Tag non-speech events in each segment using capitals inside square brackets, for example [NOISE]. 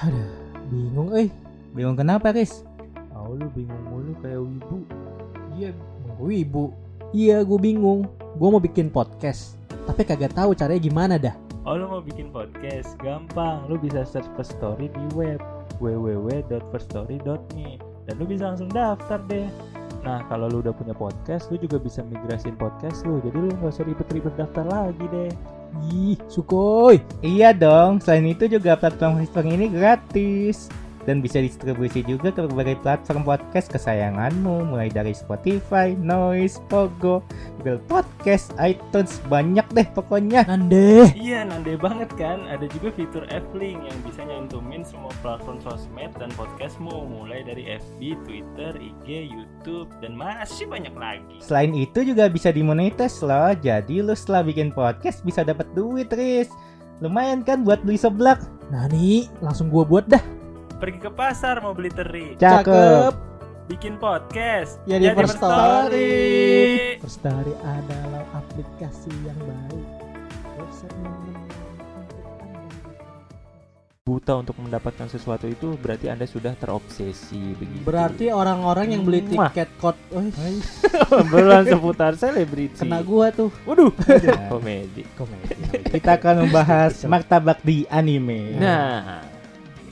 Aduh, bingung eh. Bingung kenapa, Riz? Oh lu bingung mulu kayak wibu. Iya, gue ibu. Iya, gue bingung. Gue mau bikin podcast, tapi kagak tahu caranya gimana dah. Oh lu mau bikin podcast? Gampang. Lu bisa search First Story di web www.firststory.me dan lu bisa langsung daftar deh. Nah kalau lu udah punya podcast, lu juga bisa migrasin podcast lu. Jadi lu nggak usah ribet-ribet daftar lagi deh. Ih, sukoy. Iya dong, selain itu juga platform History ini gratis dan bisa distribusi juga ke berbagai platform podcast kesayanganmu mulai dari Spotify, Noise, Pogo, Google Podcast, iTunes, banyak deh pokoknya. Nande. Iya, nande banget kan? Ada juga fitur F-Link yang bisa nyantumin semua platform sosmed dan podcastmu mulai dari FB, Twitter, IG, YouTube, dan masih banyak lagi. Selain itu juga bisa dimonetize loh, jadi lu setelah bikin podcast bisa dapat duit, Riz. Lumayan kan buat beli seblak? Nani, langsung gue buat dah. Pergi ke pasar mau beli teri, Cakep. bikin podcast. Ya, di Jadi First Story. First Story adalah aplikasi yang baik. Website. Buta untuk mendapatkan sesuatu itu berarti Anda sudah terobsesi begitu. Berarti orang-orang yang beli tiket kot, Obrolan [LAUGHS] seputar selebriti. kena gua tuh. Waduh, komedi. Komedi. Kita akan membahas [LAUGHS] martabak di anime. Nah,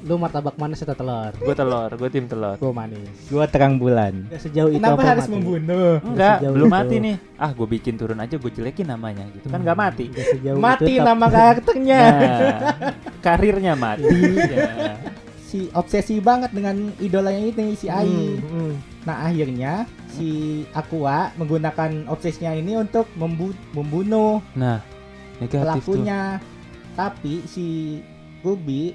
Lu martabak manis atau telur? gue telur, gue tim telur. Gua manis. Gua terang bulan. Gak sejauh itu Kenapa apa harus mati? membunuh? Enggak, Sejauh belum itu. mati nih. Ah, gue bikin turun aja, gue jelekin namanya gitu kan nggak mati. Gak sejauh Mati itu, nama [LAUGHS] karakternya. Nah, karirnya mati. Ya. Si obsesi banget dengan idolanya ini si Ai. Hmm, hmm. Nah akhirnya si Aqua menggunakan obsesinya ini untuk membu- membunuh Nah, negatif tuh. pelakunya. Tapi si Ruby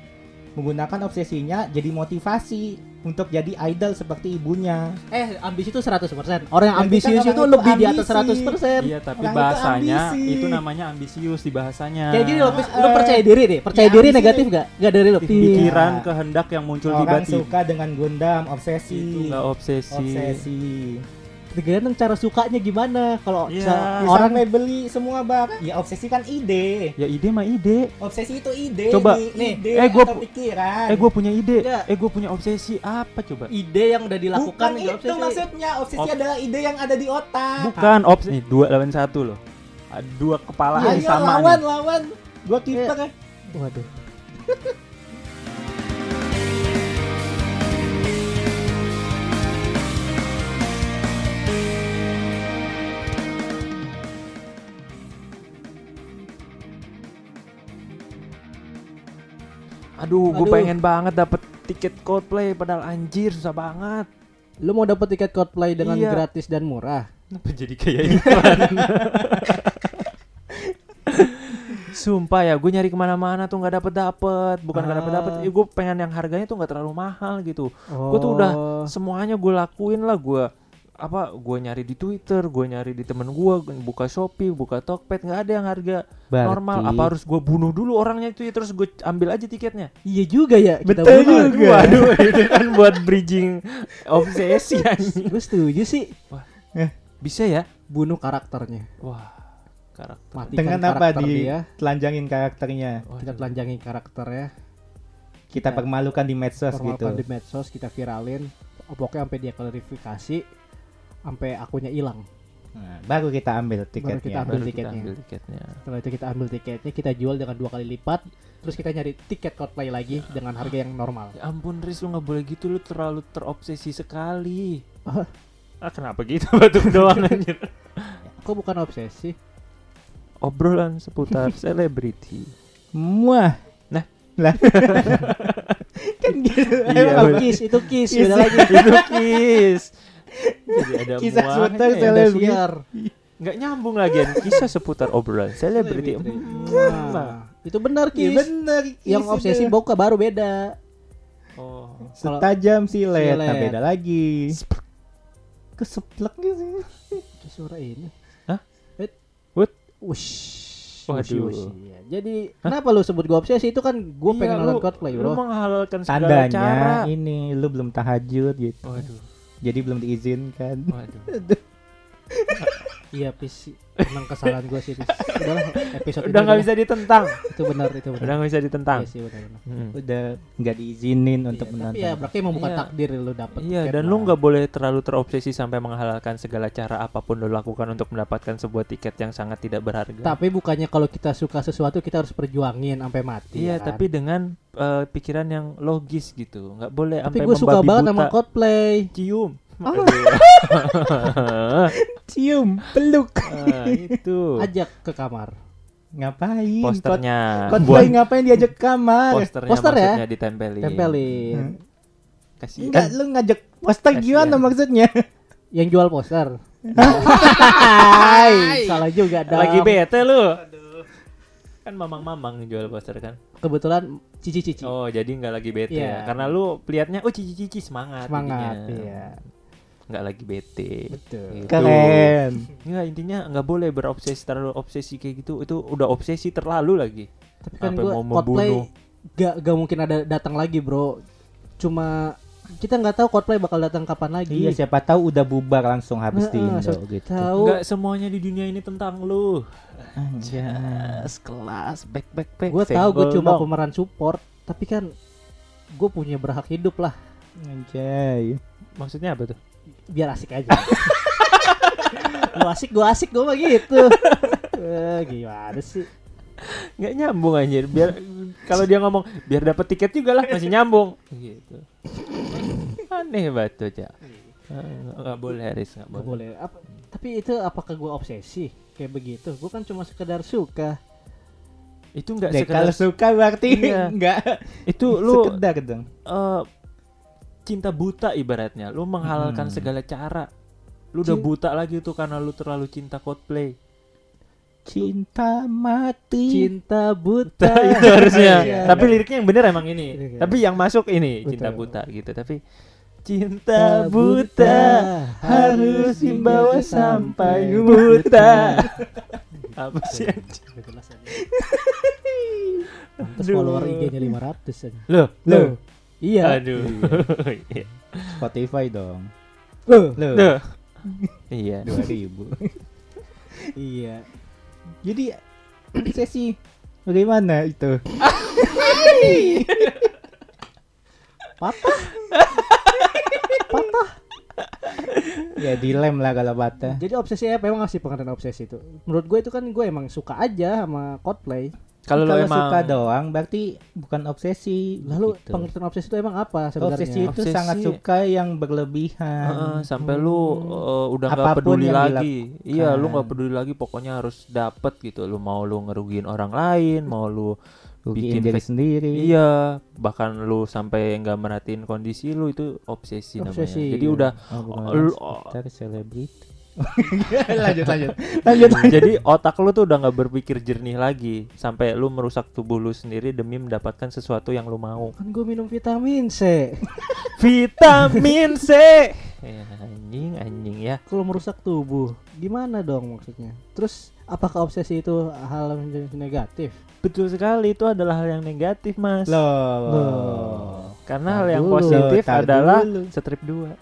menggunakan obsesinya jadi motivasi untuk jadi idol seperti ibunya. Eh, ambisi itu 100%. Orang yang Ya, ambisius orang itu itu lebih di atas ambisi. 100%. Iya, tapi Orang itu bahasanya ambisi. itu, namanya ambisius di bahasanya. Kayak gini loh, lu Eh, percaya diri deh. Percaya ya, diri ambisi negatif gak? Gak dari lu. Pikiran kehendak yang muncul Orang tiba-tiba. suka dengan Gundam, obsesi. Itu enggak obsesi. Obsesi. Tergantung cara sukanya gimana. Kalau Iya. sa- Orang sampai beli semua barang. Ya obsesi kan ide. Ya ide mah ide. Obsesi itu ide. Coba, nih, nih, ide eh, gua pu- pikiran. Eh gue punya ide. Enggak. Eh gue punya obsesi apa coba? ide yang udah dilakukan Bukan nggak itu obsesi. maksudnya. Obsesi Ob- adalah ide yang ada di otak. Bukan obsesi. Nih, dua lawan satu loh. Ada Dua kepala yang sama lawan, nih. lawan. Gua kiper ya. Waduh. Aduh, gue pengen banget dapet tiket Coldplay padahal anjir susah banget. Lu mau dapet tiket Coldplay dengan Iya. gratis dan murah? Kenapa jadi kayak iklan? [LAUGHS] Sumpah ya, gue nyari ke mana-mana tuh nggak dapet dapet, bukan nggak dapet dapet. Ah. Ya, gue pengen yang harganya tuh nggak terlalu mahal gitu. Gue tuh udah Oh. semuanya gue lakuin lah gue apa gue nyari di Twitter, gue nyari di temen gue, buka Shopee, buka Tokped, nggak ada yang harga Berarti- normal. Apa harus gue bunuh dulu orangnya itu ya terus gue ambil aja tiketnya? Iya juga ya. kita Betul bunuh. juga. Waduh, [LAUGHS] itu kan buat bridging obsesi. [LAUGHS] Gue setuju sih. Bisa ya? Bunuh karakternya. Wah, karakter. Matikan Dengan apa karakter di dia. telanjangin karakternya. Kita telanjangi karakternya. Kita Kita permalukan di medsos gitu. Permalukan di medsos kita viralin. Pokoknya sampai dia klarifikasi. Sampai akunnya hilang. Nah, baru kita ambil kita tiketnya. ambil Baru kita tiketnya. ambil tiketnya. Setelah itu kita ambil tiketnya, kita jual dengan dua kali lipat. Terus kita nyari tiket Coldplay lagi dengan harga yang normal. Ya ampun Riz lu nggak boleh gitu lu terlalu terobsesi sekali. Ah. Ah kenapa gitu [LAUGHS] batuk doang [LAUGHS] anjir. Kok bukan obsesi? Obrolan seputar [LAUGHS] selebriti. Muah. Nah. lah. kan gitu. Iya, Emang kiss, itu kiss, Kiss. beda lagi. itu kiss. Jadi ada Kisah seputar ya. seleb- Biar Nggak nyambung lagi kisah seputar obrolan selebriti. Nah, itu benar Iya kiss. bener. Yang obsesi boka baru beda. Oh. Setajam silet, nah Silet. beda lagi. Keseplek gitu. Itu suara ini. Hah? Eh. What? Wush. Waduh. Wush, wush. Iya. Jadi kenapa lu sebut gua obsesi? Itu kan gua Iya, pengen nonton lu- Coldplay, Lu bro. menghalalkan segala cara. Tandanya ini lu belum tahajud gitu. Waduh. Jadi belum diizinkan. Waduh. [LAUGHS] Iya, pis. Emang kesalahan gue sih, pis. Udahlah, episode Udah nggak bisa ditentang. Itu benar, itu benar. Udah nggak bisa ditentang. Iya sih, benar, benar. Hmm. Udah nggak diizinin untuk Iya, menonton. tapi ya berarti emang bukan Iya. takdir lu dapet Iya, dan lu nggak boleh terlalu terobsesi sampai menghalalkan segala cara apa pun lu lakukan untuk mendapatkan sebuah tiket yang sangat tidak berharga. Tapi bukannya kalau kita suka sesuatu kita harus perjuangin sampai mati. Iya, ya kan? tapi dengan eh, pikiran yang logis gitu. Nggak boleh tapi gue suka banget buta. sama Coldplay. cium. Oh. Aduh. [LAUGHS] Cium, peluk. [LAUGHS] Ah, itu Ajak ke kamar. Ngapain? posternya. Kot- Buat ngapain diajak ke kamar? posternya Poster ya? maksudnya ditempelin. Tempelin. Hmm. Kasih Enggak, lu ngajak poster Kasihan. gimana maksudnya? [LAUGHS] Yang jual poster. Hai, salah juga dong. lagi bete lu. Kan mamang-mamang jual poster kan. Kebetulan cici-cici. Oh, jadi nggak lagi bete Iya. ya. Karena lu liatnya oh cici-cici semangat Semangat, jadinya. iya. Nggak lagi bete. Betul. Gitu. Keren. Nggak, intinya nggak boleh berobsesi terlalu obsesi kayak gitu. Itu udah obsesi terlalu lagi. Tapi kan gue mau Coldplay membunuh. gak, gak mungkin ada datang lagi bro. Cuma kita nggak tahu Coldplay bakal datang kapan lagi. Iya, siapa tahu udah bubar langsung habis di Heeh, Indo siapa gitu. Tahu. Nggak semuanya di dunia ini tentang lu. Anjay. Jas, kelas, back back back. Gue tahu gue cuma dong. pemeran support, tapi kan gue punya berhak hidup lah. Anjay. Maksudnya apa tuh? Biar asik aja. [LAUGHS] gue asik, gue asik, gue mah gitu. Eh, gimana sih? nggak nyambung anjir biar kalau dia ngomong biar dapat tiket juga lah masih nyambung gitu [LAUGHS] aneh banget tuh Cak. Ah, nggak boleh Haris nggak Gak boleh boleh. Apa, tapi itu apakah gue obsesi kayak begitu? Gue kan cuma sekedar suka. itu nggak sekedar kalau suka berarti Iya. [LAUGHS] enggak itu [LAUGHS] lu sekedar dong. eh, cinta buta ibaratnya lu menghalalkan Hmm. segala cara lu udah buta lagi tuh karena lu terlalu cinta Coldplay Cinta mati. Cinta buta. [LAUGHS] itu harusnya Iya. tapi liriknya yang bener emang ini Iya. tapi yang masuk ini Betul. cinta buta gitu tapi cinta buta harus dibawa sampai buta [LAUGHS] apa sih anjing? Terus Aduh. follower IG-nya 500 aja. loh Loh. Iya. aduh Iya. Spotify dong. Loh. Loh, Loh. iya 2000. Iya. Jadi [COUGHS] sesi bagaimana itu? [LAUGHS] Patah. Patah. Ya dilem lah kalau bata. Jadi obsesi apa? Emang ngasih pengertian obsesi itu? Menurut gue itu kan gue emang suka aja sama Coldplay. Kalau lo emang suka doang berarti bukan obsesi. Lalu gitu. pengertian obsesi itu emang apa sebenarnya? obsesi itu Obsesi- sangat suka yang berlebihan. Heeh, sampai lu uh, udah nggak peduli lagi. Iya, lu nggak peduli lagi. Pokoknya harus dapet gitu. Lu mau lu ngerugiin orang lain, mau lu Rugiin bikin diri sendiri. Iya, bahkan lu sampai nggak merhatiin kondisi lu itu obsesi, Obsesi, namanya. Jadi iya. udah Oh, lu- selebriti. [LAUGHS] lanjut lanjut. Lanjut lanjut. jadi otak lu tuh udah nggak berpikir jernih lagi sampai lu merusak tubuh lu sendiri demi mendapatkan sesuatu yang lu mau. Kan gue minum vitamin C. [LAUGHS] Vitamin C. Ya, [LAUGHS] anjing, anjing ya. Kalau merusak tubuh, gimana dong maksudnya? Terus apakah obsesi itu hal yang negatif? Betul sekali itu adalah hal yang negatif, Mas. Loh. Loh. Karena Tar hal yang dulu. positif adalah dulu. strip 2.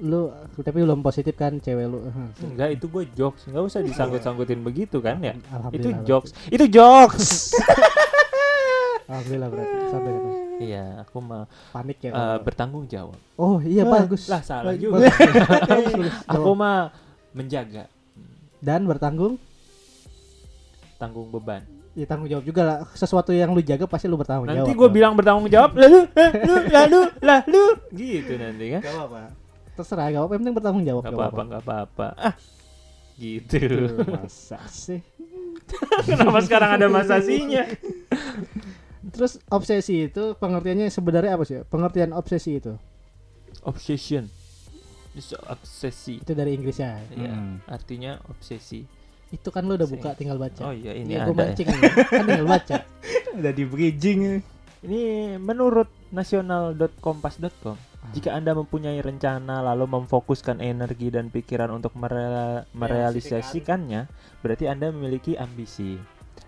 Lu tapi belum positif kan cewek lu? Enggak, itu gue jokes. Enggak usah disangkut-sangkutin begitu kan ya. Itu jokes. Itu jokes. [LAUGHS] Alhamdulillah berarti sampai kata. Iya, aku mah panik ya. eh, bertanggung jawab. oh iya bagus. Lah salah Bagus, juga. [LAUGHS] Aku mah menjaga Dan bertanggung, tanggung beban. ya tanggung jawab juga lah. Sesuatu yang lu jaga pasti lu bertanggung jawab. Nanti gue bilang bertanggung jawab, lalu, lalu, lalu, lalu, gitu nanti kan. Gak apa-apa. Terserah, gak apa-apa. Yang penting bertanggung jawab. Gak apa-apa, gak apa-apa. Ah, gitu. Masa sih? [LAUGHS] Kenapa sekarang ada masasinya? Terus obsesi itu pengertiannya sebenarnya apa sih? Pengertian obsesi itu Obsession. Itu obsesi. itu dari Inggrisnya. Ya, Hmm. artinya obsesi. Itu kan lu udah buka, tinggal baca. Oh iya, ini Iya, gua ada. ya. mancing nih. kan tinggal baca. [LAUGHS] Udah di bridging. Ini menurut nasional.kompas.com Jika Anda mempunyai rencana lalu memfokuskan energi dan pikiran untuk mere- merealisasikannya, berarti Anda memiliki ambisi.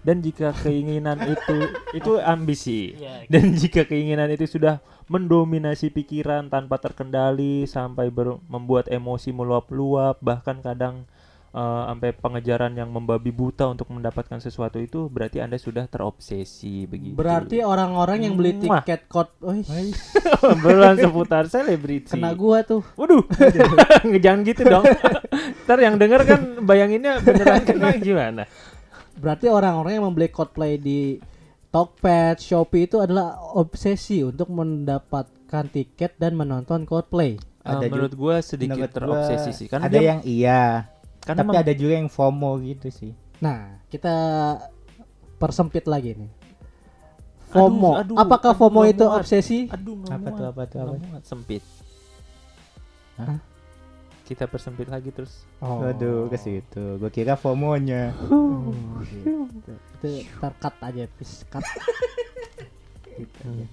Dan jika keinginan [LAUGHS] itu itu ambisi. Dan jika keinginan itu sudah mendominasi pikiran tanpa terkendali sampai ber- membuat emosi meluap-luap, bahkan kadang eh, sampai pengejaran yang membabi buta untuk mendapatkan sesuatu itu berarti anda sudah terobsesi begitu. Berarti orang-orang yang beli tiket kot, Obrolan [LAUGHS] seputar selebriti. kena gua tuh. Waduh, [LAUGHS] jangan gitu dong. [LAUGHS] Ntar yang denger kan bayanginnya beneran kena gimana? Berarti orang-orang yang membeli Coldplay di Tokped, Shopee itu adalah obsesi untuk mendapatkan tiket dan menonton Coldplay. Eh, Ada menurut gua sedikit Menurut gua terobsesi sih. Karena ada dia- yang iya, karena tapi ada juga yang FOMO gitu sih. Nah, kita persempit lagi nih. FOMO. aduh, Apakah aduh, FOMO itu muat. obsesi? Aduh, Apa tuh, apa tuh, apa? muat, sempit. Hah? Kita persempit lagi terus. Oh. Waduh, ke situ. Gue kira FOMO-nya. Oh, gitu. Itu terkat aja, please cut. [LAUGHS] Gitu aja.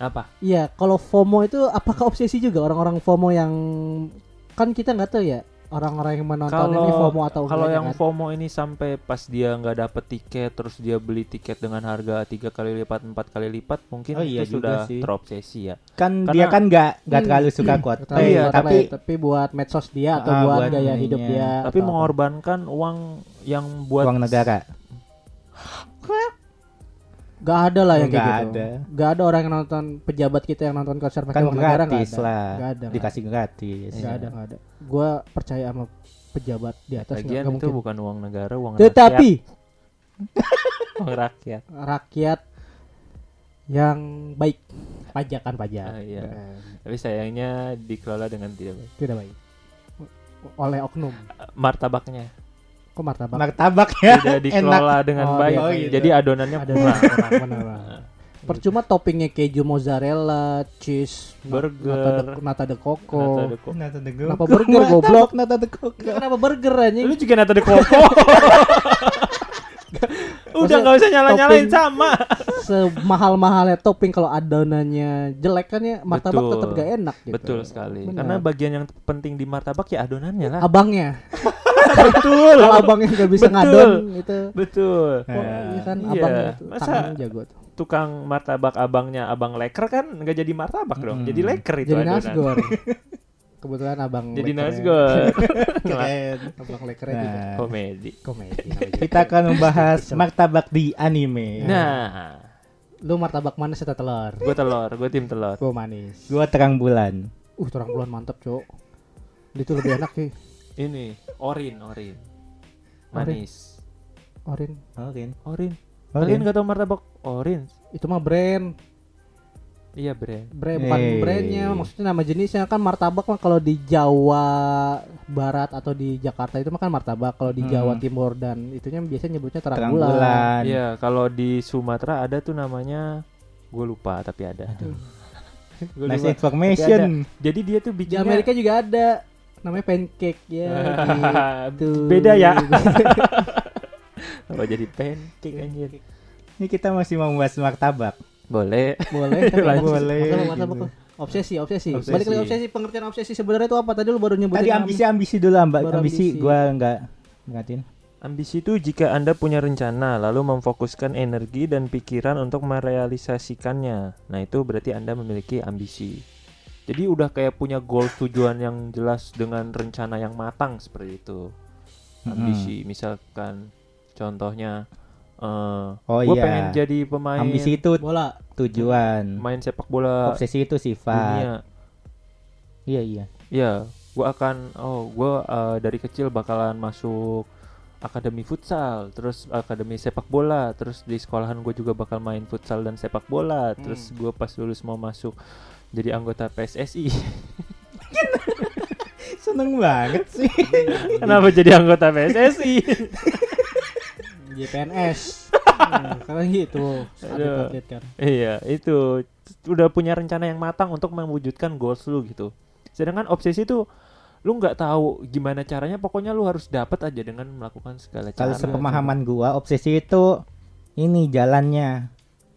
Apa? Iya, kalau FOMO itu apakah obsesi juga orang-orang FOMO yang kan kita nggak tahu ya orang-orang yang menonton ini FOMO atau kalau yang kan? FOMO ini sampai pas dia nggak dapet tiket terus dia beli tiket dengan harga tiga kali lipat empat kali lipat mungkin Oh iya itu sudah sih. terobsesi ya Kan Karena- dia kan nggak nggak Hmm. terlalu suka Coldplay, terlalu Iya, tapi tapi buat medsos dia atau Ah, buat buat gaya hidup dia tapi mengorbankan uang yang buat uang negara. [LAUGHS] Gak ada lah yang Nggak kayak gitu. ada. Gak ada orang yang nonton pejabat kita yang nonton konser pakai Kan uang negara nggak gratis ada. lah. Nggak ada. Dikasih gratis. Nggak ada, nggak ada. Gua percaya sama pejabat di atas lagian nggak itu mungkin. bukan uang negara uang Tetapi rakyat [LAUGHS] uang rakyat rakyat yang baik pajakan pajak. Ah, iya. Eh, tapi sayangnya dikelola dengan tidak baik Tidak baik. Oleh oknum. martabaknya Kok martabak? Martabak ya. tidak [LAUGHS] dikelola dengan Oh, baik iya, iya. jadi adonannya ada kurang benar. [LAUGHS] Percuma toppingnya keju mozzarella, cheese, Burger. nata de, nata de Nata coco. de coco. Nata de Kenapa burger, goblok? Nata de coco. Kenapa burger anjing? Lu juga nata de coco. [LAUGHS] Udah nggak usah nyala-nyalain topping- sama. Semahal-mahalnya topping kalau adonannya jelek kan ya martabak Betul. tetap gak enak gitu. Betul sekali. Benar. Karena bagian yang penting di martabak ya adonannya lah. Abangnya. [LAUGHS] Betul. kalau abangnya nggak bisa Betul. ngadon itu. Betul. Oh, iya kan Iya. abangnya Masa- jago tuh. Tukang martabak abangnya abang leker kan nggak jadi martabak dong. Hmm. Jadi leker itu Jadi adonan. [LAUGHS] Kebetulan abang Jadi nasgor. [LAUGHS] Keren. Abang juga Nah, Komedi. komedi. namanya. kita akan membahas martabak di anime. Nah, Lu martabak manis atau telur? gue telur, gue tim telur. Gua manis. Gua terang bulan. Uh, terang bulan mantep, Cok. Itu lebih enak sih. Ini orin, orin. Manis. Orin. Orin. Orin. Kalian nggak tahu martabak orin? Itu mah brand. Iya, brand. Brand bukan Eh. brandnya, maksudnya nama jenisnya kan martabak mah kalau di Jawa Barat atau di Jakarta itu mah kan martabak. Kalau di Hmm. Jawa Timur dan itunya biasanya nyebutnya terang, Terang bulan. bulan. Iya, kalau di Sumatera ada tuh namanya gue lupa tapi ada. [LAUGHS] Gua Nice lupa. information. Jadi dia tuh Di bikinnya Amerika juga ada namanya pancake ya [LAUGHS] gitu. Beda ya. [LAUGHS] Apa jadi pancake anjir? Ini kita masih mau membahas martabak. Boleh. Boleh, [LAUGHS] boleh. Gitu. Obsesi, obsesi, Obsesi. Balik lagi obsesi. Pengertian obsesi sebenarnya itu apa? Tadi lu baru nyebutin Tadi am- ambisi-ambisi dulu, Mbak. Ambisi ambisi. gua enggak ngatin. Ambisi itu jika Anda punya rencana lalu memfokuskan energi dan pikiran untuk merealisasikannya. Nah, itu berarti Anda memiliki ambisi. Jadi udah kayak punya goal tujuan yang jelas dengan rencana yang matang seperti itu. Ambisi misalkan contohnya eh Oh gue iya. pengen jadi pemain Ambisi itu bola. tujuan. main sepak bola Obsesi itu sifat. dunia. Iya, iya. Ya, gua akan oh gua eh, dari kecil bakalan masuk akademi futsal, terus akademi sepak bola, terus di sekolahan gue juga bakal main futsal dan sepak bola, terus gua pas lulus mau masuk jadi anggota PSSI. [LAUGHS] Seneng banget sih. Kenapa jadi anggota PSSI? [LAUGHS] JPNS. Nah, karena gitu. Aduh. Atlet kan. iya, itu udah punya rencana yang matang untuk mewujudkan goals lu gitu. Sedangkan obsesi itu lu nggak tahu gimana caranya, pokoknya lu harus dapat aja dengan melakukan segala cara. Kalau sepemahaman gua, obsesi itu ini jalannya,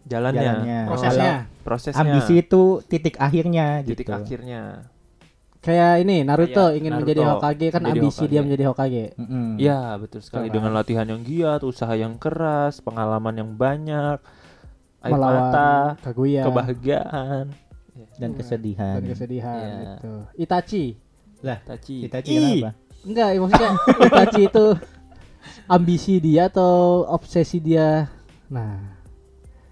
jalannya, jalannya. Prosesnya. prosesnya, Ambisi itu titik akhirnya titik gitu. akhirnya. Kayak ini Naruto Kayak ingin Naruto menjadi Hokage kan menjadi ambisi Hokage. dia menjadi Hokage. Iya betul sekali Betul, dengan latihan yang giat, usaha yang keras, pengalaman yang banyak, air Melawan mata, Kaguya kebahagiaan. Dan Hmm. kesedihan. dan kesedihan Iya. gitu. Itachi. Lah, Tachi. kita Ih, kenapa? Enggak, ya maksudnya [LAUGHS] Itachi itu ambisi dia atau obsesi dia. Nah,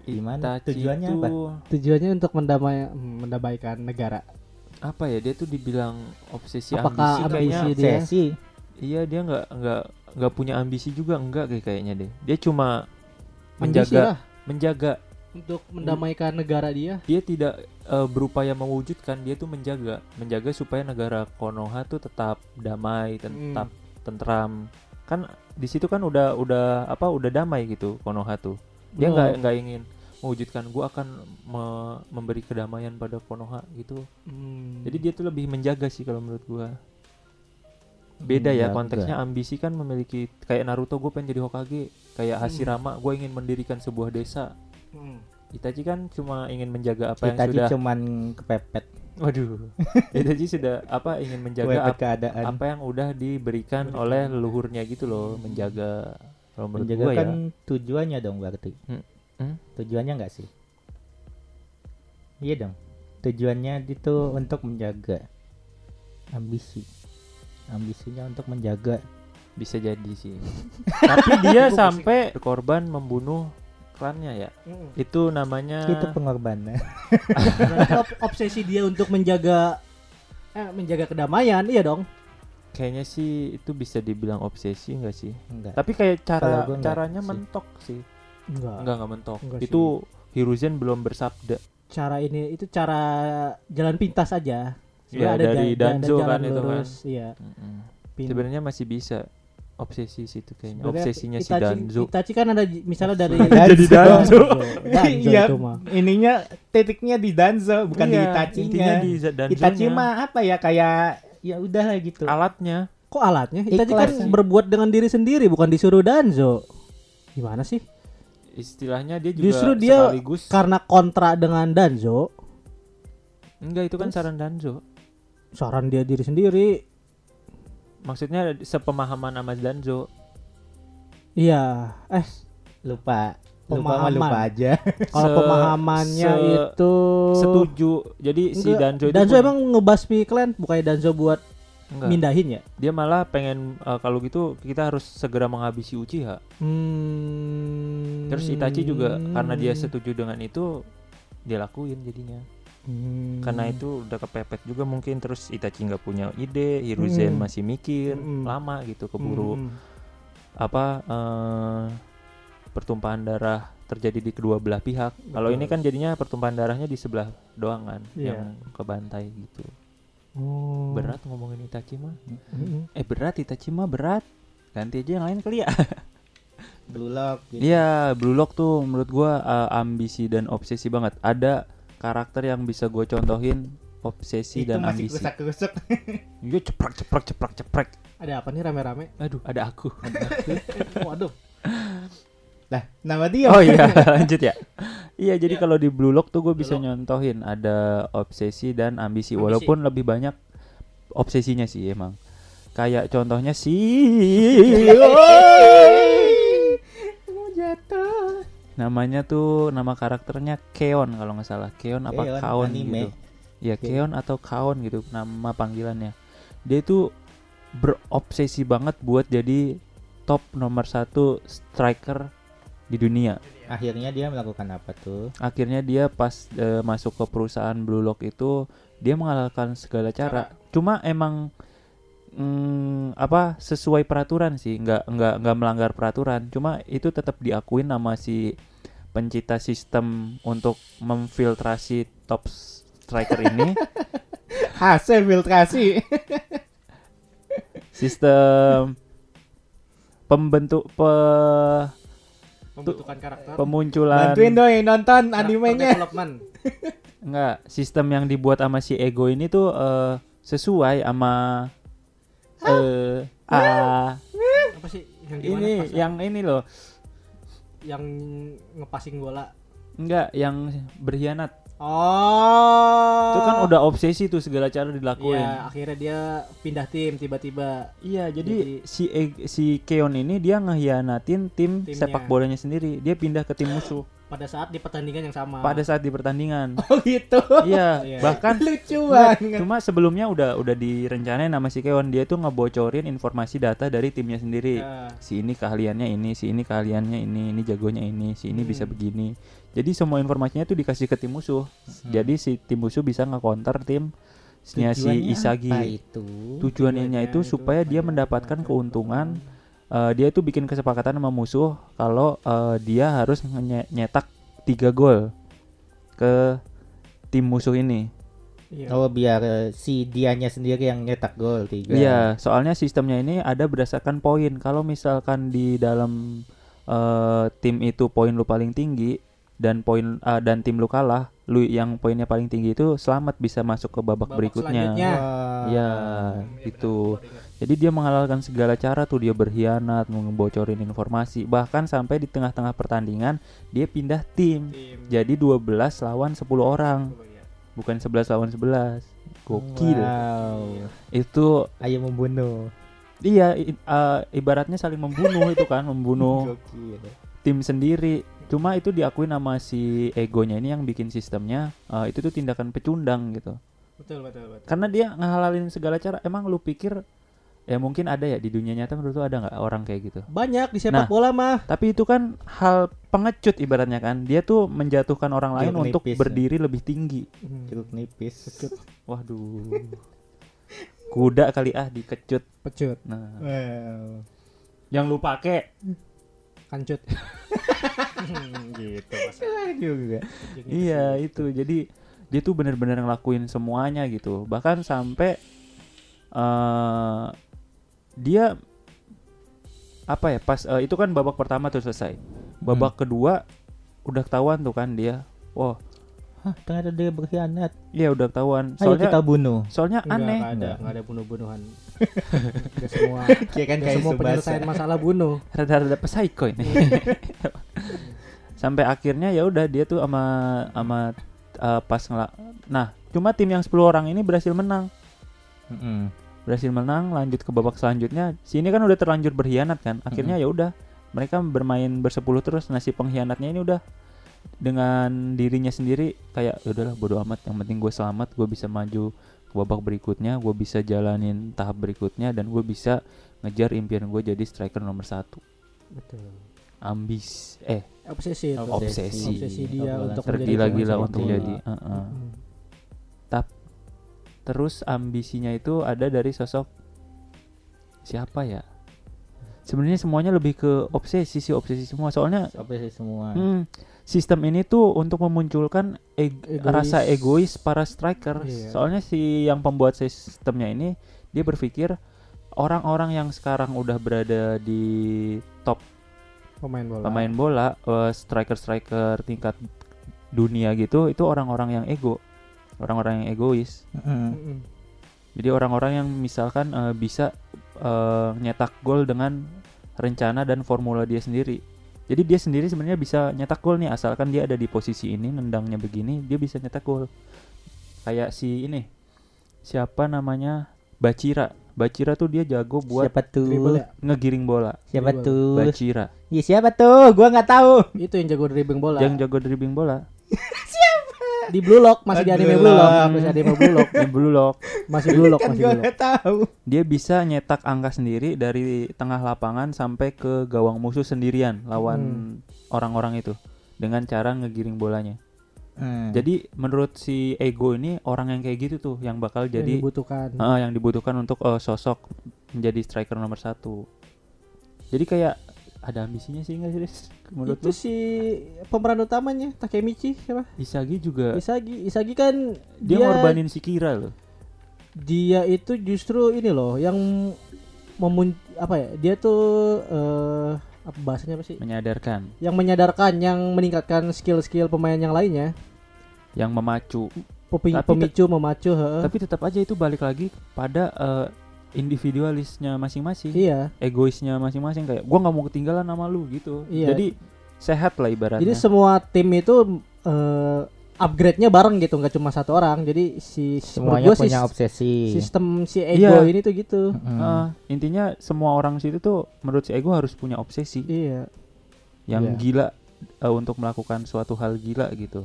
Gimana? Itachi Tujuannya itu apa? tujuannya untuk mendamai mendamaikan negara. Apa ya dia tuh dibilang obsesi Apakah ambisi kayaknya ambisi dia? Obsesi. iya dia nggak nggak nggak punya ambisi juga enggak kayak kayaknya deh dia cuma Ambisi menjaga lah menjaga untuk mendamaikan negara dia. dia tidak eh, berupaya mewujudkan dia tuh menjaga menjaga supaya negara Konoha tuh tetap damai Hmm. tetap tentram kan di situ kan udah udah apa udah damai gitu Konoha tuh dia Oh. nggak nggak ingin mewujudkan gua akan me- memberi kedamaian pada Konoha gitu Hmm. jadi dia tuh lebih menjaga sih kalau menurut gua beda ya Menjaga. konteksnya ambisi kan memiliki kayak Naruto gue pengen jadi Hokage kayak Hmm. Hashirama gue ingin mendirikan sebuah desa Hmm. Itachi kan cuma ingin menjaga apa yang Itachi sudah cuman kepepet. Waduh. [LAUGHS] Itachi sudah apa ingin menjaga ap- keadaan. apa yang udah diberikan oleh leluhurnya gitu loh, menjaga kalau menurut Menjaga gua kan ya. tujuannya dong berarti. Hmm. Hmm? Tujuannya enggak sih? Iya dong. Tujuannya itu untuk menjaga ambisi. Ambisinya untuk menjaga. Bisa jadi sih. [LAUGHS] Tapi dia sampai berkorban membunuh klannya ya. Hmm. Itu namanya Itu pengorbanan. [LAUGHS] Obsesi dia untuk menjaga eh, menjaga kedamaian, iya dong. kayaknya sih itu bisa dibilang obsesi enggak sih? Enggak. Tapi kayak cara caranya sih. mentok sih. Enggak. Enggak enggak mentok. Enggak itu Hiruzen belum bersabda. Cara ini itu cara jalan pintas aja. Iya, Sebenarnya dari Danzo jalan kan itu kan. lurus, Iya. Mm-mm. Pin- Sebenarnya masih bisa obsesi situ kayaknya. sebenarnya Obsesinya si Itachi- Danzo. Itachi kan ada misalnya dari Jadi Danzo. Danzo [LAUGHS] Iya, ininya titiknya di Danzo bukan di Iya, Itachi-nya. intinya di Danzo-nya. Itachi mah apa ya kayak ya udah lah gitu. alatnya. Kok alatnya? Itachi kan Ikhlas berbuat dengan diri sendiri bukan disuruh Danzo. Gimana sih? Istilahnya dia juga Justru dia sekaligus Karena kontra dengan Danzo, enggak itu kan Terus? saran Danzo. saran dia diri sendiri. Maksudnya sepemahaman sama Danzo. Iya, eh Lupa. Lupa mah Pemahaman. lupa aja. [LAUGHS] kalau pemahamannya se- itu Setuju. Jadi si Enggak, Danzo itu Danzo pun- emang ngebasmi klan bukannya Danzo buat enggak. mindahin ya? Dia malah pengen eh, kalau gitu kita harus segera menghabisi Uchiha. Hmm. Terus Itachi juga karena dia setuju dengan itu dia lakuin jadinya. Hmm. Karena itu udah kepepet juga mungkin terus Itachi nggak punya ide, Hiruzen Hmm. masih mikir Hmm. lama gitu keburu Hmm. apa eh, pertumpahan darah terjadi di kedua belah pihak. Kalau ini kan jadinya pertumpahan darahnya di sebelah doang kan Iya. yang kebantai gitu. Oh. Berat ngomongin Itachi mah. Hmm. Eh berat Itachi mah berat. Ganti aja yang lain kali ya. [LAUGHS] Blue Lock gitu. Iya, Blue Lock tuh menurut gua eh, ambisi dan obsesi banget. Ada karakter yang bisa gue contohin obsesi Itu dan masih ambisi. rusak-rusak. [LAUGHS] Iya ceprek ceprek ceprek ceprek. Ada apa nih rame-rame? Aduh, ada aku. [LAUGHS] Waduh. Lah, nama dia. Oh iya, [LAUGHS] lanjut ya. Iya, jadi Iya. kalau di Blue Lock tuh gue bisa Blue nyontohin ada obsesi dan ambisi, Ambisi. walaupun lebih banyak obsesinya sih emang. Kayak contohnya si [LAUGHS] Mau jatuh. namanya tuh nama karakternya Keon kalau nggak salah. Keon apa Keon, Kaon anime. gitu. Ya Keon atau Kaon gitu nama panggilannya. Dia itu berobsesi banget buat jadi top nomor satu striker di dunia. Akhirnya dia melakukan apa tuh? akhirnya dia pas eh, masuk ke perusahaan Blue Lock itu dia mengalahkan segala cara. Cuma emang mm, apa sesuai peraturan sih, nggak nggak nggak melanggar peraturan. Cuma itu tetap diakuin nama si pencipta sistem untuk memfiltrasi top striker ini. [LAUGHS] Hasil filtrasi. sistem pembentuk pe, Pembentukan karakter. pemunculan Bantuin dong yang nonton animenya. development. [LAUGHS] Enggak, sistem yang dibuat sama si Ego ini tuh eh, sesuai sama eh ah, Apa sih yang gimana ini pas- yang ini loh. yang ngepassing bola? Enggak, yang berkhianat. Oh. Itu kan udah obsesi tuh segala cara dilakuin. Iya, akhirnya dia pindah tim tiba-tiba. Iya, jadi, Jadi- si E- si Keon ini dia ngehianatin tim Timnya. sepak bolanya sendiri. Dia pindah ke tim musuh. pada saat di pertandingan yang sama. pada saat di pertandingan. [LAUGHS] Oh gitu. Iya, [LAUGHS] Iya. bahkan [LAUGHS] Lucu banget. cuma sebelumnya udah udah direncanain sama si Keon dia tuh ngebocorin informasi data dari timnya sendiri. Nah, Si ini keahliannya ini, si ini keahliannya ini, ini jagonya ini, si ini bisa Hmm. begini. Jadi semua informasinya tuh dikasih ke tim musuh. Jadi si tim musuh bisa nge-counter tim nya si Tujuannya Isagi. apa itu? Tujuannya itu supaya dia mendapatkan keuntungan eh, dia itu bikin kesepakatan sama musuh kalau eh, dia harus nye- nyetak tiga gol ke tim musuh ini. iya. Oh biar eh, si dianya sendiri yang nyetak gol tiga. Iya, soalnya sistemnya ini ada berdasarkan poin. Kalau misalkan di dalam eh, tim itu poin lu paling tinggi dan poin eh, dan tim lu kalah, lu yang poinnya paling tinggi itu selamat bisa masuk ke babak, Babak berikutnya. selanjutnya. Wah. Iya, itu. Jadi dia menghalalkan segala cara tuh dia berkhianat, ngebocorin informasi. Bahkan sampai di tengah-tengah pertandingan dia pindah tim. Jadi 12 lawan 10 orang, bukan 11 lawan 11. Gokil. Wow. Itu Ayo membunuh. iya i- eh, ibaratnya saling membunuh itu kan, membunuh [LAUGHS] Gokil. tim sendiri. Cuma itu diakui nama si egonya ini yang bikin sistemnya eh, itu tuh tindakan pecundang gitu. Betul, betul, betul. Karena dia ngehalalin segala cara. Emang lu pikir ya mungkin ada ya di dunia nyata menurut lu ada nggak orang kayak gitu? Banyak di sepak Nah. bola mah. Tapi itu kan hal pengecut ibaratnya kan. Dia tuh menjatuhkan orang lain untuk nipis ya. berdiri lebih tinggi. Hmm, nipis. Waduh. Kuda kali ah dikecut. Pecut, Nah, Wow. yang lu pakai kancut. gitu [LAUGHS] juga. Iya itu. Jadi dia tuh bener-bener ngelakuin semuanya gitu. Bahkan sampai eh dia apa ya pas eh, itu kan babak pertama tuh selesai. Babak kedua udah ketahuan tuh kan dia wah Hah, ternyata dia berkhianat. iya udah ketahuan Ayo soalnya kita bunuh. soalnya Enggak, aneh enggak ada, Enggak. ada bunuh-bunuhan. [LAUGHS] Semua. Kayak kan kayak semua penyelesaian masalah bunuh. rada-rada psycho ini [LAUGHS] sampai akhirnya ya udah dia tuh sama sama eh, pas ngelak nah cuma tim yang 10 orang ini berhasil menang Mm-mm. berhasil menang lanjut ke babak selanjutnya sini kan udah terlanjur berkhianat kan akhirnya ya udah mereka bermain bersepuluh terus nah si pengkhianatnya ini udah dengan dirinya sendiri kayak "Ya udahlah bodo amat yang penting gue selamat gue bisa maju ke babak berikutnya gue bisa jalanin tahap berikutnya dan gue bisa ngejar impian gue jadi striker nomor satu Betul. ambis eh Obsesi itu. Obsesi. Obsesi dia untuk tergila-gila untuk jadi uh-uh. Hmm. terus ambisinya itu ada dari sosok siapa ya sebenarnya semuanya lebih ke obsesi sih obsesi semua soalnya sih semua? hmm, sistem ini tuh untuk memunculkan eg- Egois. rasa egois para striker Iya. soalnya si yang pembuat sistemnya ini dia berpikir orang-orang yang sekarang udah berada di top Pemain bola. pemain bola eh, striker-striker tingkat dunia gitu itu orang-orang yang ego orang-orang yang egois Mm-mm. Mm-mm. jadi orang-orang yang misalkan eh, bisa eh, nyetak gol dengan rencana dan formula dia sendiri jadi dia sendiri sebenarnya bisa nyetak gol nih asalkan dia ada di posisi ini nendangnya begini dia bisa nyetak gol kayak si ini siapa namanya Bacira Bacira tuh dia jago buat Siapa tuh? Ya? ngegiring bola Siapa Dribble. tuh? Bacira Iya siapa tuh? Gua nggak tahu. Itu yang jago dribbling bola. yang jago dribbling bola [LAUGHS] Di Blue Lock masih di anime Blue Blue Lock, masih anime Blue Lock, yang blue lock masih Blue Lock, Kan masih Blue Lock. tahu. dia bisa nyetak angka sendiri dari tengah lapangan sampai ke gawang musuh sendirian lawan orang-orang itu dengan cara ngegiring bolanya. Hmm. Jadi menurut si ego ini orang yang kayak gitu tuh yang bakal Yang jadi dibutuhkan. Ah, yang dibutuhkan untuk eh, sosok menjadi striker nomor satu. Jadi kayak ada ambisinya sih nggak sih Des? menurut itu lu? si pemeran utamanya Takemichi siapa? Isagi juga Isagi. Isagi kan dia, ngorbanin si Kira loh. dia itu justru ini loh yang memun apa ya? Dia tuh eh apa bahasanya apa sih? Menyadarkan, Yang menyadarkan, yang meningkatkan skill-skill pemain yang lainnya. yang memacu. Tapi pemicu, memacu, heeh. Tapi tetap aja itu balik lagi pada eh, individualisnya masing-masing. Iya. egoisnya masing-masing kayak gua nggak mau ketinggalan sama lu gitu. Iya. Jadi sehat lah ibaratnya. Jadi semua tim itu eh, upgrade-nya bareng gitu, nggak cuma satu orang. Jadi si si- Semuanya gua punya sis- obsesi. sistem si ego Iya. ini tuh gitu. Mm-mm. Eh, intinya semua orang situ tuh menurut si ego harus punya obsesi Iya. yang Iya. gila eh, untuk melakukan suatu hal gila gitu.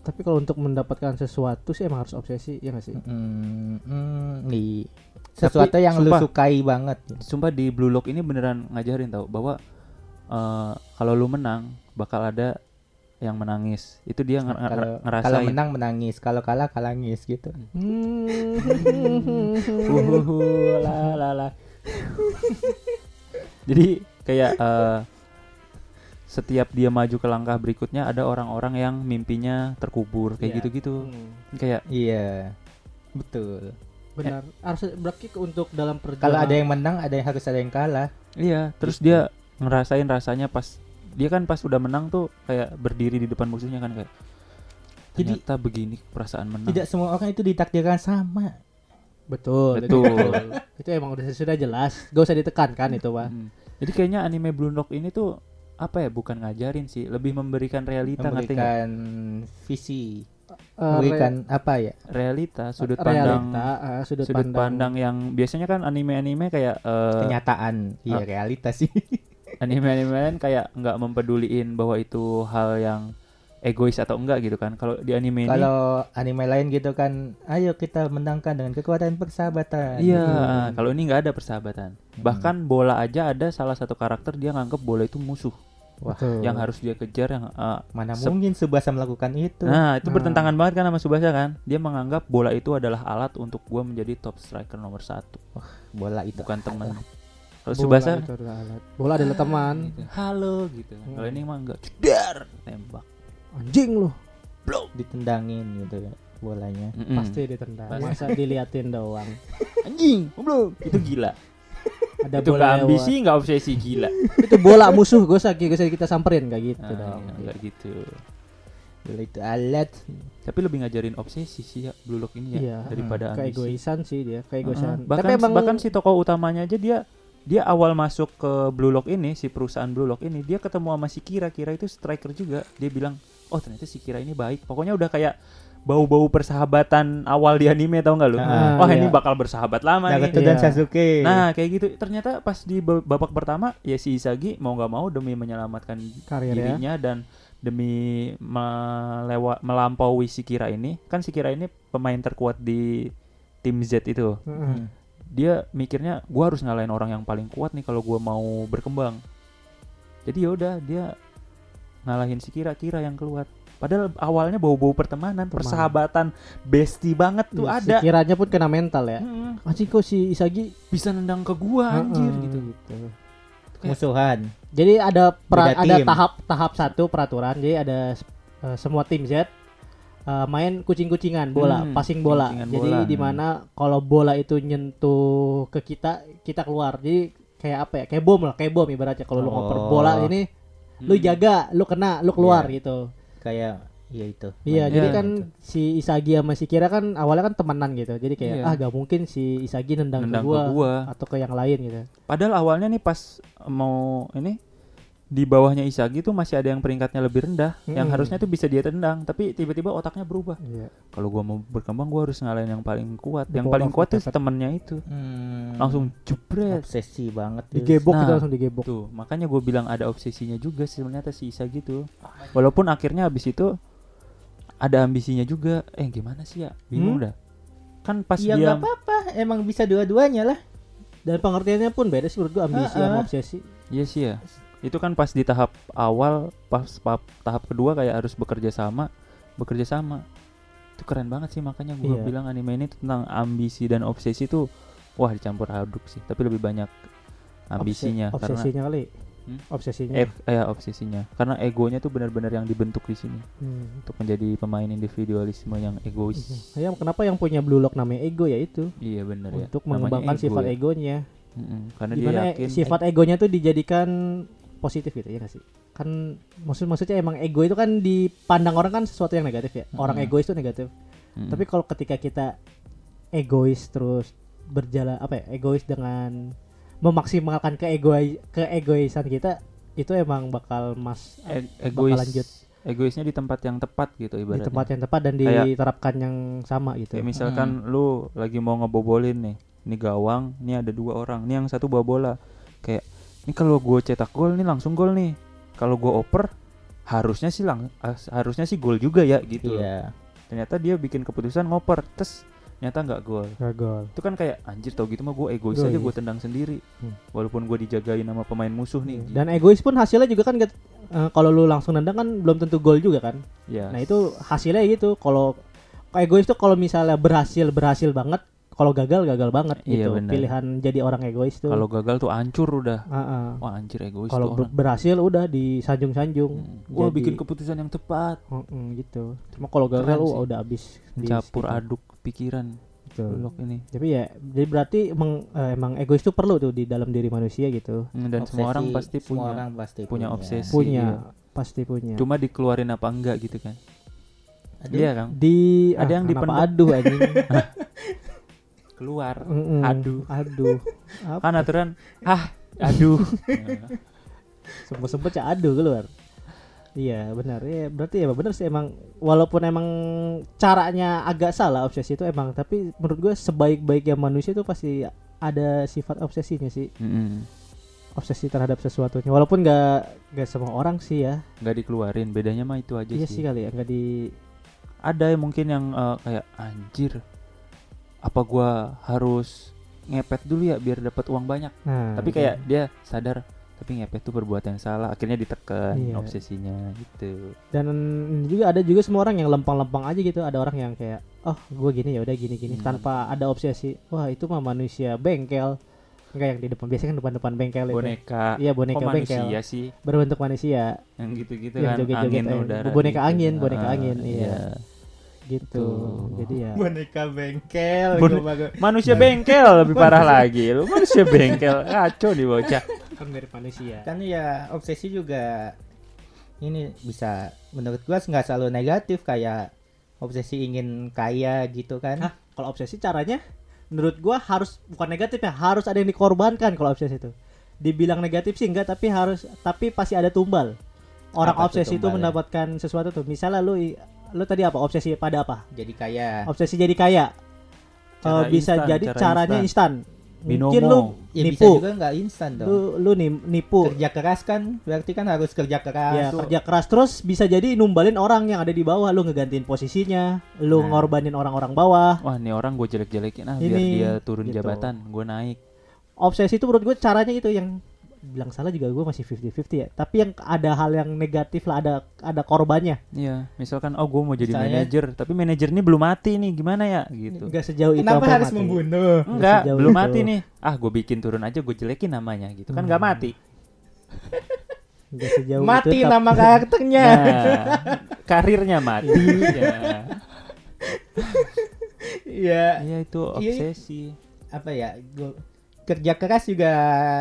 Tapi kalau untuk mendapatkan sesuatu sih emang harus obsesi, ya nggak sih? Hmm, hmm, nih. Sesuatu yang lu sumpah. sukai banget. Sumpah di Blue Lock ini beneran ngajarin tau bahwa eh, kalau lu menang bakal ada yang menangis. Itu dia nger- Kalau ngerasain. kalau menang menangis, kalau kalah kalangis gitu. [LAUGHS] Uhuhu, la la la. Jadi kayak eh, setiap dia maju ke langkah berikutnya ada orang-orang yang mimpinya terkubur kayak Iya. gitu-gitu. Hmm, Kayak Iya. Betul. Benar. Harus berarti untuk dalam perjalanan. Kalau ada yang menang, ada yang harus ada yang kalah. iya, terus Gitu. dia ngerasain rasanya pas dia kan pas udah menang tuh kayak berdiri di depan musuhnya kan kayak Jadi- ternyata begini perasaan menang. Tidak semua orang itu ditakdirkan sama. betul, Betul. [LAUGHS] itu, emang udah sudah jelas. Gak usah ditekankan itu, Pak. Mm. Jadi kayaknya anime Blue Lock ini tuh apa ya bukan ngajarin sih, lebih memberikan realita? Memberikan visi, Memberikan apa ya? Realita, sudut realita, pandang eh, sudut, sudut pandang yang biasanya kan anime-anime kayak eh, Kenyataan. Iya, ah. realita sih. [LAUGHS] anime-anime lain kayak nggak mempeduliin bahwa itu hal yang egois atau enggak gitu kan. Kalau di anime ini Kalau anime lain gitu kan, ayo kita menangkan dengan kekuatan persahabatan. Iya, Hmm. kalau ini nggak ada persahabatan. Bahkan bola aja ada salah satu karakter dia nganggep bola itu musuh Wah, Betul. yang harus dia kejar yang eh, mana mungkin Subasa melakukan itu? Nah, itu Ah. bertentangan banget kan sama Subasa kan? Dia menganggap bola itu adalah alat untuk gua menjadi top striker nomor satu, Bola itu bukan teman. Kalau Bola Subasa itu adalah alat. Bola adalah teman. gitu, halo gitu. Hmm. Kalau ini mah enggak, cedar, tembak. Anjing lu. ditendangin gitu ya bolanya. Mm-mm. Pasti ditendang. Pasti. Masa diliatin doang. [LAUGHS] anjing, goblok. Itu gila. Ada itu bola nggak ambisi, nggak obsesi gila. itu bola musuh gue sakit gue kita samperin kayak gitu Nah, dong. iya, enggak gitu. Bola itu alat. Tapi lebih ngajarin obsesi sih ya Blue Lock ini ya Iya. daripada ambisi. Keegoisan sih dia, keegoisan. Heeh. bahkan Tapi emang bahkan si tokoh utamanya aja dia dia awal masuk ke Blue Lock ini si perusahaan Blue Lock ini dia ketemu sama si Kira Kira itu striker juga dia bilang oh ternyata si Kira ini baik pokoknya udah kayak bau-bau persahabatan awal di anime tau nggak lu Ah, wah iya. ini bakal bersahabat lama nih Naruto dan Iya. Sasuke. nah kayak gitu ternyata pas di ba- babak pertama ya si Isagi mau nggak mau demi menyelamatkan karir ya. dirinya dan demi melewa- melampaui si Kira ini kan si Kira ini pemain terkuat di tim Z itu Heeh. Hmm. dia mikirnya gua harus ngalahin orang yang paling kuat nih kalau gua mau berkembang jadi yaudah dia ngalahin si kira kira yang keluar padahal awalnya bau-bau pertemanan Teman. persahabatan bestie banget tuh Iya, ada Sekiranya pun kena mental ya. Mm, Anjing kok si Isagi bisa nendang ke gua anjir Heeh, gitu Musuhan. Jadi ada pra- Beda ada tim. tahap tahap satu peraturan. Jadi ada eh, semua tim Z eh, main kucing-kucingan bola, Hmm, passing bola. kucing-kucingan Jadi bola. di mana kalau bola itu nyentuh ke kita, kita keluar. Jadi kayak apa ya? Kayak bom lah, kayak bom ibaratnya. Kalau lu ngoper Oh. bola ini, lu Hmm. jaga, lu kena, lu keluar Iya. gitu. Kayak iya itu. Iya, jadi gitu. kan si Isagi sama si Kira kan awalnya kan temenan gitu. Jadi kayak Iya. ah gak mungkin si Isagi nendang, nendang ke ke gua, gua atau ke yang lain gitu. padahal awalnya nih pas mau ini di bawahnya Isagi tuh masih ada yang peringkatnya lebih rendah yang Hmm. harusnya tuh bisa dia tendang tapi tiba-tiba otaknya berubah Iya. kalau gua mau berkembang gua harus ngalahin yang paling kuat The yang paling kuat tuh temennya itu Hmm. langsung jebret obsesi banget. Digebok Nah. gitu langsung digebok. tuh makanya gue bilang ada obsesinya juga sih ternyata si Isa gitu walaupun akhirnya habis itu ada ambisinya juga eh gimana sih ya bingung Hmm? dah kan pas Iya dia nggak apa-apa, emang bisa dua-duanya lah. Dan pengertiannya pun beda sih menurut gua ambisi Ah, sama ah. obsesi. iya sih ya itu kan pas di tahap awal pas, pa- tahap kedua kayak harus bekerja sama bekerja sama itu keren banget sih makanya gue Iya. bilang anime ini tentang ambisi dan obsesi tuh wah dicampur aduk sih tapi lebih banyak ambisinya Obse- karena obsesinya kali. Hmm? Obsesinya. eh, eh, obsesinya karena egonya tuh benar-benar yang dibentuk di sini Hmm. untuk menjadi pemain individualisme yang egois. Ya, kenapa yang punya Blue Lock namanya ego ya itu Iya benar ya. untuk mengembangkan ego sifat ya. egonya. Mm-mm, Karena dia Gimana yakin sifat egonya tuh dijadikan positif gitu ya nggak sih? Kan maksud maksudnya emang ego itu kan dipandang orang kan sesuatu yang negatif ya. Orang Mm-mm. egois itu negatif. Mm-mm. Tapi kalau ketika kita egois terus berjalan apa ya? Egois dengan memaksimalkan keegoi keegoisan kita itu emang bakal mas E- bakal egois lanjut egoisnya di tempat yang tepat gitu di ibaratnya. tempat yang tepat dan Kayak- diterapkan yang sama gitu. Kayak misalkan lu lagi mau ngebobolin nih, ini gawang, ini ada dua orang, ini yang satu bawa bola. Ini kalau gue cetak gol nih langsung gol nih. Kalau gue oper, harusnya sih lang as- harusnya sih gol juga ya gitu loh. Iya. ternyata dia bikin keputusan ngoper tes ternyata nggak gol Nggak gol. itu kan kayak anjir tau gitu mah gue egois Egois. aja gue tendang sendiri Hmm. walaupun gue dijagain sama pemain musuh nih Dan egois pun hasilnya juga kan eh, kalau lu langsung nendang kan belum tentu gol juga kan. ya Nah itu hasilnya gitu. Kalau egois tuh kalau misalnya berhasil berhasil banget, kalau gagal gagal banget Iya, gitu. benar. Pilihan jadi orang egois tuh. kalau gagal tuh hancur udah Heeh. wah anjir egois kalau ber- berhasil udah disanjung-sanjung. Hmm. Gua Jadi- bikin keputusan yang tepat Heeh, gitu. Cuma kalau gagal Keren uh, udah habis. mencampur Habis, aduk pikiran gitu. blok ini Tapi ya, jadi berarti emang eh, emang egois itu perlu tuh di dalam diri manusia gitu. Hmm, dan semua orang Obsesi, pasti semua punya orang pasti punya obsesi. Punya, iya. pasti punya. cuma dikeluarin apa enggak gitu kan Aduh. iya kan di Ada ah, yang kenapa dipendam. aduh anjing. [LAUGHS] keluar Mm-mm. Aduh. Aduh. [LAUGHS] Apa? kan aturan ah aduh [LAUGHS] Sempet-sempet ya aduh keluar. Iya benar ya berarti ya benar sih emang walaupun emang caranya agak salah obsesi itu emang tapi menurut gue sebaik-baiknya manusia itu pasti ada sifat obsesinya sih Mm-mm. obsesi terhadap sesuatunya walaupun nggak nggak semua orang sih ya nggak dikeluarin bedanya mah itu aja iya sih sih kali ya nggak di ada yang mungkin yang eh, kayak anjir apa gua harus ngepet dulu ya biar dapat uang banyak? Nah tapi kayak dia sadar tapi ngepet tuh perbuatan yang salah. Akhirnya ditekan Iya. obsesinya gitu. Dan juga ada juga semua orang yang lempang-lempang aja gitu. Ada orang yang kayak oh gue gini ya udah gini gini. Hmm. tanpa ada obsesi wah itu mah manusia bengkel. Enggak yang di depan biasanya kan depan-depan bengkel itu. Boneka. Iya boneka kok bengkel. manusia sih. Berbentuk manusia. Yang gitu-gitu Yang kan joget-joget, angin eh, udara boneka gitu. angin, boneka Ah, angin, iya. Gitu. Jadi ya boneka bengkel Bon- manusia bengkel lebih parah lagi. Lu manusia bengkel [LAUGHS] kacau nih bocah. Kan mirip manusia. Kan ya obsesi juga ini bisa menurut gua nggak selalu negatif kayak obsesi ingin kaya gitu kan. Hah? kalau obsesi caranya? Menurut gua harus bukan negatif ya harus ada yang dikorbankan kalau obsesi itu. Dibilang negatif sih enggak tapi harus tapi pasti ada tumbal. Orang Apa obsesi itu tumbalnya? mendapatkan sesuatu tuh. Misalnya lu lu tadi apa? Obsesi pada apa? Jadi kaya. Obsesi jadi kaya. Cara Eh, bisa instan, jadi cara caranya instan. mungkin lu ya bisa nipu. juga nggak instan dong. Lu lu nipu. Kerja keras kan? Berarti kan harus kerja keras. Ya kerja keras. Terus bisa jadi numbalin orang yang ada di bawah. Lu ngegantiin posisinya. Lu Nah. ngorbanin orang-orang bawah. Wah nih orang gue jelek-jelekin ah biar Ini, dia turun gitu. jabatan. Gue naik. Obsesi itu menurut gue caranya itu yang bilang salah juga gue masih 50-50 ya tapi yang ada hal yang negatif lah ada ada korbannya Iya, misalkan oh gue mau jadi Misalnya- manajer, tapi manajer ini belum mati nih, gimana ya gitu. nggak sejauh itu kenapa harus mati. membunuh Enggak, belum itu. mati nih. Ah, gue bikin turun aja, gue jelekin namanya gitu. Kan nggak Hmm. mati. nggak sejauh mati itu, tapi- nama karakternya Nah, karirnya mati. ya. Iya Iya itu obsesi. apa ya gua, kerja keras juga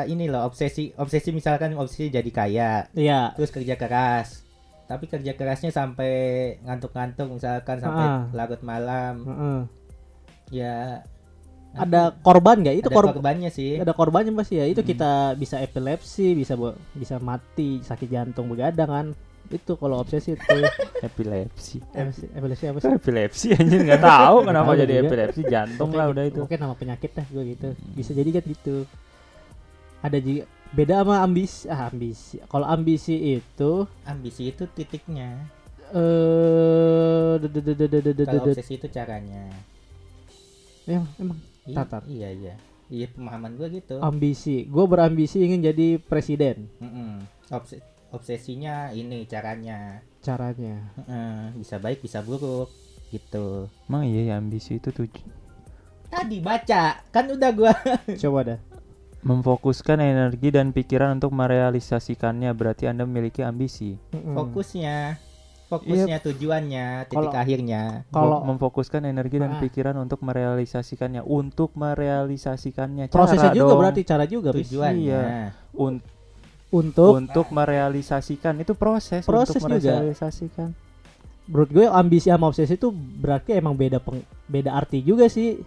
ini loh obsesi obsesi misalkan obsesi jadi kaya. Iya. Terus kerja keras. Tapi kerja kerasnya sampai ngantuk-ngantuk misalkan sampai Ah. larut malam. Heeh. ya. Ada korban nggak? Itu ada korban korbannya sih. Ada korbannya pasti ya. Itu Mm. kita bisa epilepsi bisa bisa mati sakit jantung begadang kan itu kalau obsesi itu [LAUGHS] Epilepsi. Epilepsi- epilepsi apa sih Epilepsi anjir nggak tahu kenapa jadi juga. epilepsi jantung lah udah itu. Oke nama penyakit dah gue gitu. Bisa jadi kan gitu. Ada juga beda sama ambisi. Ah, ambisi. Kalau ambisi itu ambisi itu titiknya eh kalau obsesi itu caranya emang emang Tatar. iya iya iya pemahaman gua gitu ambisi. Gue berambisi ingin jadi presiden. Mm-mm. Obse- obsesinya ini caranya Caranya. Heeh, bisa baik bisa buruk gitu Emang iya ya ambisi itu tuh tadi baca kan udah gua [LAUGHS] Coba dah. memfokuskan energi dan pikiran untuk merealisasikannya berarti Anda memiliki ambisi. Mm-mm. fokusnya fokusnya tujuannya titik Kalau- akhirnya Kalau memfokuskan energi dan Ah. pikiran untuk merealisasikannya untuk merealisasikannya prosesnya Cara juga dong. berarti cara juga tujuannya Iya. Un- untuk untuk merealisasikan itu proses, Proses untuk juga. merealisasikan. Menurut gue ambisi sama obsesi itu berarti emang beda peng- beda arti juga sih.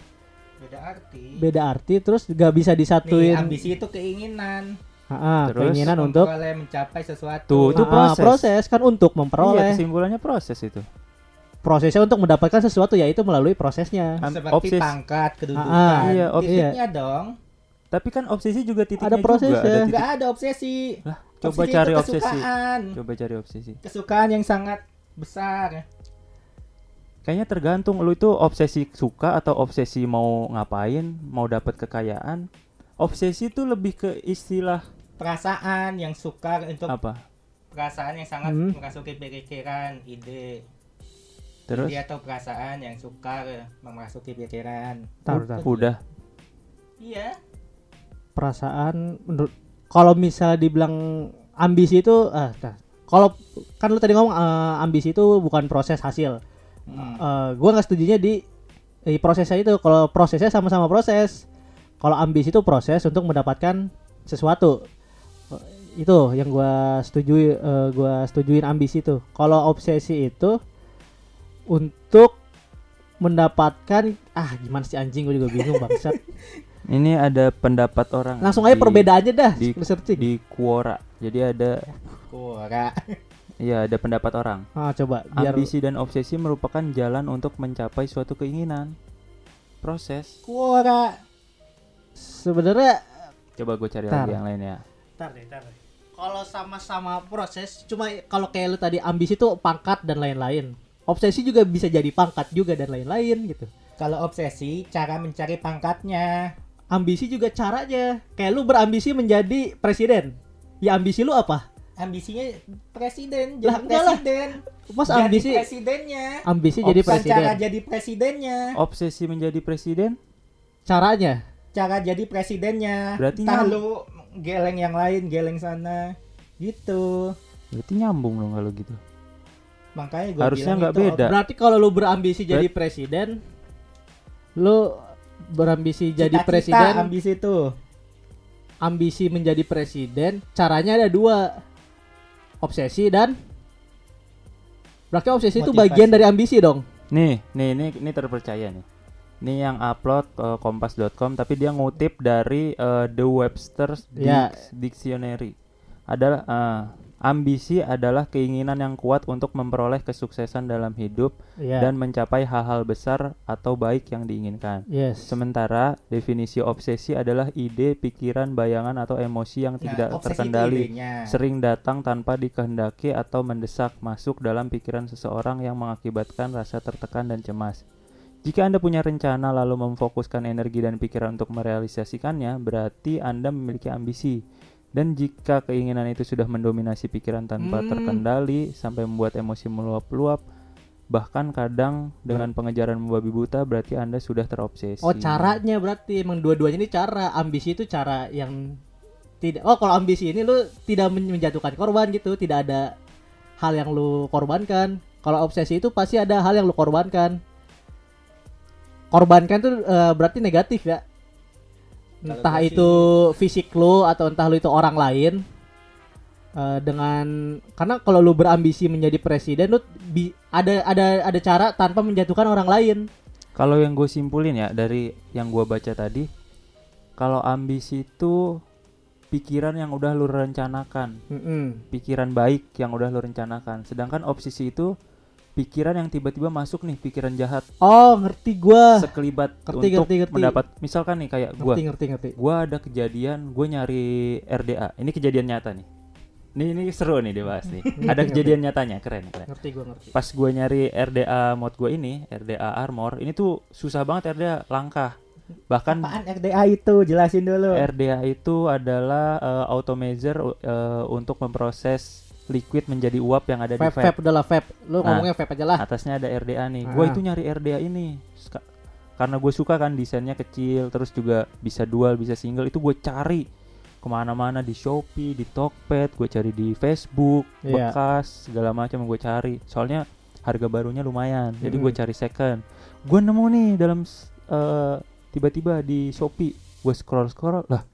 beda arti. Beda arti terus gak bisa nih disatuin. ambisi itu keinginan. Ah, Terus keinginan untuk mencapai sesuatu. Tuh, itu Ah, proses. kan untuk iya memperoleh kesimpulannya proses itu. Prosesnya untuk mendapatkan sesuatu yaitu melalui prosesnya. Seperti obses- pangkat kedudukan. Ah, iya, titiknya dong tapi kan obsesi juga titiknya Ada prosesnya. juga ada titik nggak ada obsesi Coba Obsesi cari obsesi. kesukaan. Coba cari obsesi. Kesukaan yang sangat besar. Kayaknya tergantung lu itu obsesi suka atau obsesi mau ngapain, mau dapat kekayaan. Obsesi itu lebih ke istilah Perasaan yang suka untuk apa? perasaan yang sangat Hmm. merasuki pikiran, ide. Terus Ide atau perasaan yang suka memasuki pikiran. Tar, tar. udah Iya. Perasaan menurut kalau misalnya dibilang ambisi itu ah tar. kalau kan lu tadi ngomong eh, ambisi itu bukan proses hasil. Hmm. Eh, gua nggak setujunya di, di prosesnya itu. Kalau prosesnya sama-sama proses. Kalau ambisi itu proses untuk mendapatkan sesuatu. Eh, itu yang gua setujui eh, gua setujuin ambisi itu. Kalau obsesi itu untuk mendapatkan ah gimana sih anjing gue juga bingung bangsat [LAUGHS] ini ada pendapat orang langsung aja di- perbedaannya dah di- searching di Quora. Jadi ada Kura. iya ada pendapat orang. ah coba biar Ambisi dan obsesi merupakan jalan untuk mencapai suatu keinginan. Proses. Kura. sebenarnya Coba gue cari Tar. lagi yang lain ya. Ntar deh, ntar deh. Kalau sama-sama proses, cuma kalau kayak lu tadi ambisi itu pangkat dan lain-lain. Obsesi juga bisa jadi pangkat juga dan lain-lain gitu. Kalau obsesi, cara mencari pangkatnya. Ambisi juga caranya. Kayak lu berambisi menjadi presiden. Ya ambisi lu apa? Ambisinya presiden, Lah, jadi lah. presiden. Mas Jadi ambisi presidennya. ambisi jadi Bukan cara presiden. jadi presidennya. Obsesi menjadi presiden? Caranya. Cara jadi presidennya. Berarti Entah lu geleng yang lain, geleng sana. Gitu. Berarti nyambung dong kalau gitu. Makanya gue Harusnya nggak beda. Berarti kalau lu berambisi jadi presiden, lu berambisi jadi cita-cita presiden, ambisi itu. ambisi menjadi presiden, caranya ada dua. Obsesi dan Berarti obsesi itu Motivasi. bagian dari ambisi dong. Nih, nih, ini ini terpercaya nih. Ini yang upload ke kompas.com tapi dia ngutip dari eh, The Webster's Ya. Dictionary. Adalah eh, ambisi adalah keinginan yang kuat untuk memperoleh kesuksesan dalam hidup Iya. dan mencapai hal-hal besar atau baik yang diinginkan. yes. Sementara definisi obsesi adalah ide, pikiran, bayangan atau emosi yang Nah, tidak terkendali sering datang tanpa dikehendaki atau mendesak masuk dalam pikiran seseorang yang mengakibatkan rasa tertekan dan cemas. Jika Anda punya rencana lalu memfokuskan energi dan pikiran untuk merealisasikannya, berarti Anda memiliki ambisi. Dan jika keinginan itu sudah mendominasi pikiran tanpa Hmm. terkendali sampai membuat emosi meluap-luap, bahkan kadang dengan pengejaran membabi buta, berarti Anda sudah terobsesi. Oh, caranya berarti emang dua-duanya ini cara. Ambisi itu cara yang tidak Oh, kalau ambisi ini lu tidak men- menjatuhkan korban gitu, tidak ada hal yang lu korbankan. Kalau obsesi itu pasti ada hal yang lu korbankan. Korbankan tuh eh, berarti negatif ya. Entah itu fisik lu atau entah lu itu orang lain. Eh, dengan karena kalau lu berambisi menjadi presiden lu bi- ada ada ada cara tanpa menjatuhkan orang lain. Kalau yang gue simpulin ya dari yang gue baca tadi, kalau ambisi itu pikiran yang udah lu rencanakan, Mm-mm. pikiran baik yang udah lu rencanakan. Sedangkan obsesi itu pikiran yang tiba-tiba masuk nih, pikiran jahat Oh, ngerti gua. sekelibat Ngerti, untuk ngerti, ngerti. mendapat. Misalkan nih kayak gue, Ngerti, ngerti, ngerti. gue ada kejadian, gue nyari RDA. Ini kejadian nyata nih. Ini ini seru nih dibahas nih. ada kejadian nyatanya, keren keren. Ngerti gua ngerti. Pas gue nyari RDA mod gue ini, RDA Armor, ini tuh susah banget RDA, langka. Bahkan Apaan RDA itu? Jelasin dulu. RDA itu adalah eh, automazer eh, untuk memproses liquid menjadi uap yang ada di Vape, vape vape. udahlah vape. Lu Nah. ngomongnya vape aja lah. Atasnya ada RDA nih. Gue Ah. itu nyari RDA ini karena gue suka kan desainnya kecil, terus juga bisa dual, bisa single. Itu gue cari ke mana-mana di Shopee, di Tokped, gue cari di Facebook, Iya. bekas segala macam gue cari. Soalnya harga barunya lumayan, jadi gue Mm-mm. cari second. Gue nemu nih dalam eh, tiba-tiba di Shopee, gue scroll scroll lah,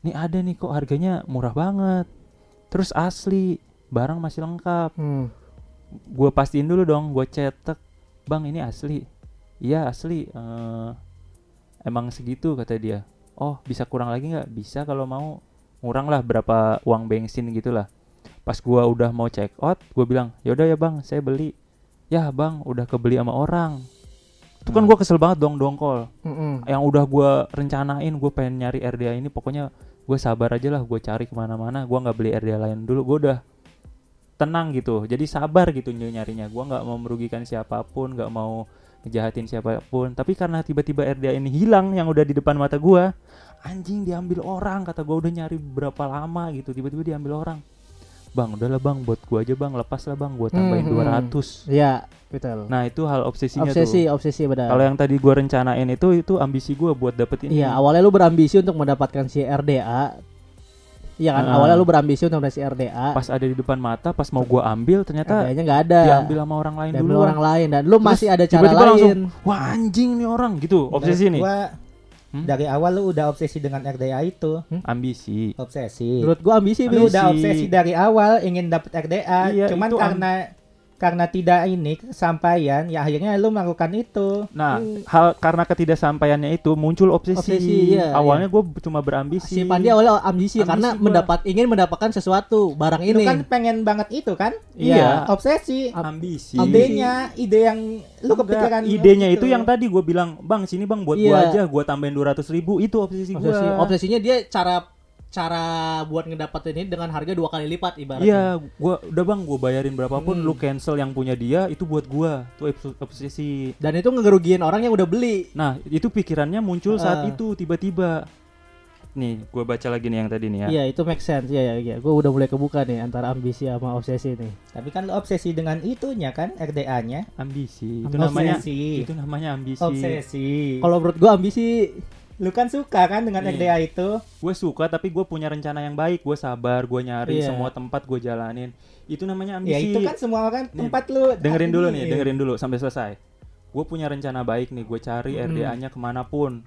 ini ada nih kok harganya murah banget, terus asli, barang masih lengkap. Hmm. gue pastiin dulu dong gue cetek bang ini asli. Iya asli. Eh, emang segitu kata dia. Oh bisa kurang lagi nggak? Bisa kalau mau. Ngurang lah berapa uang bensin gitulah. Pas gua udah mau check out gue bilang yaudah ya bang saya beli. Ya bang udah kebeli sama orang. Itu kan Hmm. gua kesel banget dong dongkol. Mm-mm. yang udah gua rencanain gue pengen nyari RDA ini pokoknya gue sabar aja lah gue cari ke mana-mana gue nggak beli RDA lain dulu gue udah tenang gitu. Jadi sabar gitu ny- nyarinya. Gue nggak mau merugikan siapa pun nggak mau ngejahatin siapa pun. Tapi karena tiba-tiba RDA ini hilang yang udah di depan mata gue anjing diambil orang kata gue udah nyari berapa lama? gitu. Tiba-tiba diambil orang. Bang udahlah bang buat gue aja bang. Lepas lah bang. Gue tambahin Hmm, 200 Iya, betul. nah itu hal obsesinya obsesi, tuh. Obsesi benar. kalau yang tadi gue rencanain itu itu ambisi gue buat dapetin Iya, awalnya lu berambisi untuk mendapatkan si RDA. Iya kan, Ah. awalnya lu berambisi untuk mendapatkan si RDA. pas ada di depan mata pas mau gue ambil ternyata RDA-nya nggak ada. diambil sama orang lain Diambil dulu orang lain dan lu Terus masih ada cara tiba-tiba lain. langsung, wah anjing nih orang gitu obsesi nih Gua Hmm? dari awal lu udah obsesi dengan RDA itu. ambisi Obsesi. Menurut gua ambisi, Lu Bis. udah obsesi dari awal ingin dapet RDA, Iya, cuman karena karena tidak ini kesampaian, ya akhirnya lu melakukan itu. nah Hmm. hal karena ketidaksampaiannya itu muncul obsesi, Obsesi, iya, awalnya gue cuma berambisi Si Pandi awalnya ambisi, Ambisi karena gua. mendapat ingin mendapatkan sesuatu barang Lu ini. kan pengen banget itu kan? Iya. Obsesi. ambisi Idenya, ide yang lu Enggak, kepikiran idenya gitu. itu yang tadi gue bilang bang sini bang buat gua Iya. aja gue tambahin 200 ribu itu obsesi gue obsesi. Obsesinya dia cara cara buat ngedapetin ini dengan harga dua kali lipat ibaratnya. Iya, gua udah bang, gue bayarin berapapun, Hmm. lu cancel yang punya dia itu buat gua, tuh obs- obsesi. Dan itu ngerugiin orang yang udah beli. Nah, itu pikirannya muncul saat Ah. itu tiba-tiba. Nih, gua baca lagi nih yang tadi nih ya. Iya, itu make sense. Iya, iya, iya. Gue udah mulai kebuka nih antara ambisi sama obsesi nih. Tapi kan lu obsesi dengan itunya kan RDA-nya. Ambisi. Itu Obsesi. namanya Obsesi. itu namanya ambisi. Obsesi. Kalau menurut gue ambisi Lu kan suka kan dengan Nih. RDA itu? Gue suka tapi gue punya rencana yang baik, gue sabar, gue nyari Iya. semua tempat gue jalanin. Itu namanya Ya ambisi. itu kan semua Nih, tempat lu. dengerin dulu nih, dengerin dulu sampai selesai. Gue punya rencana baik nih, gue cari Hmm. RDA-nya ke mana pun.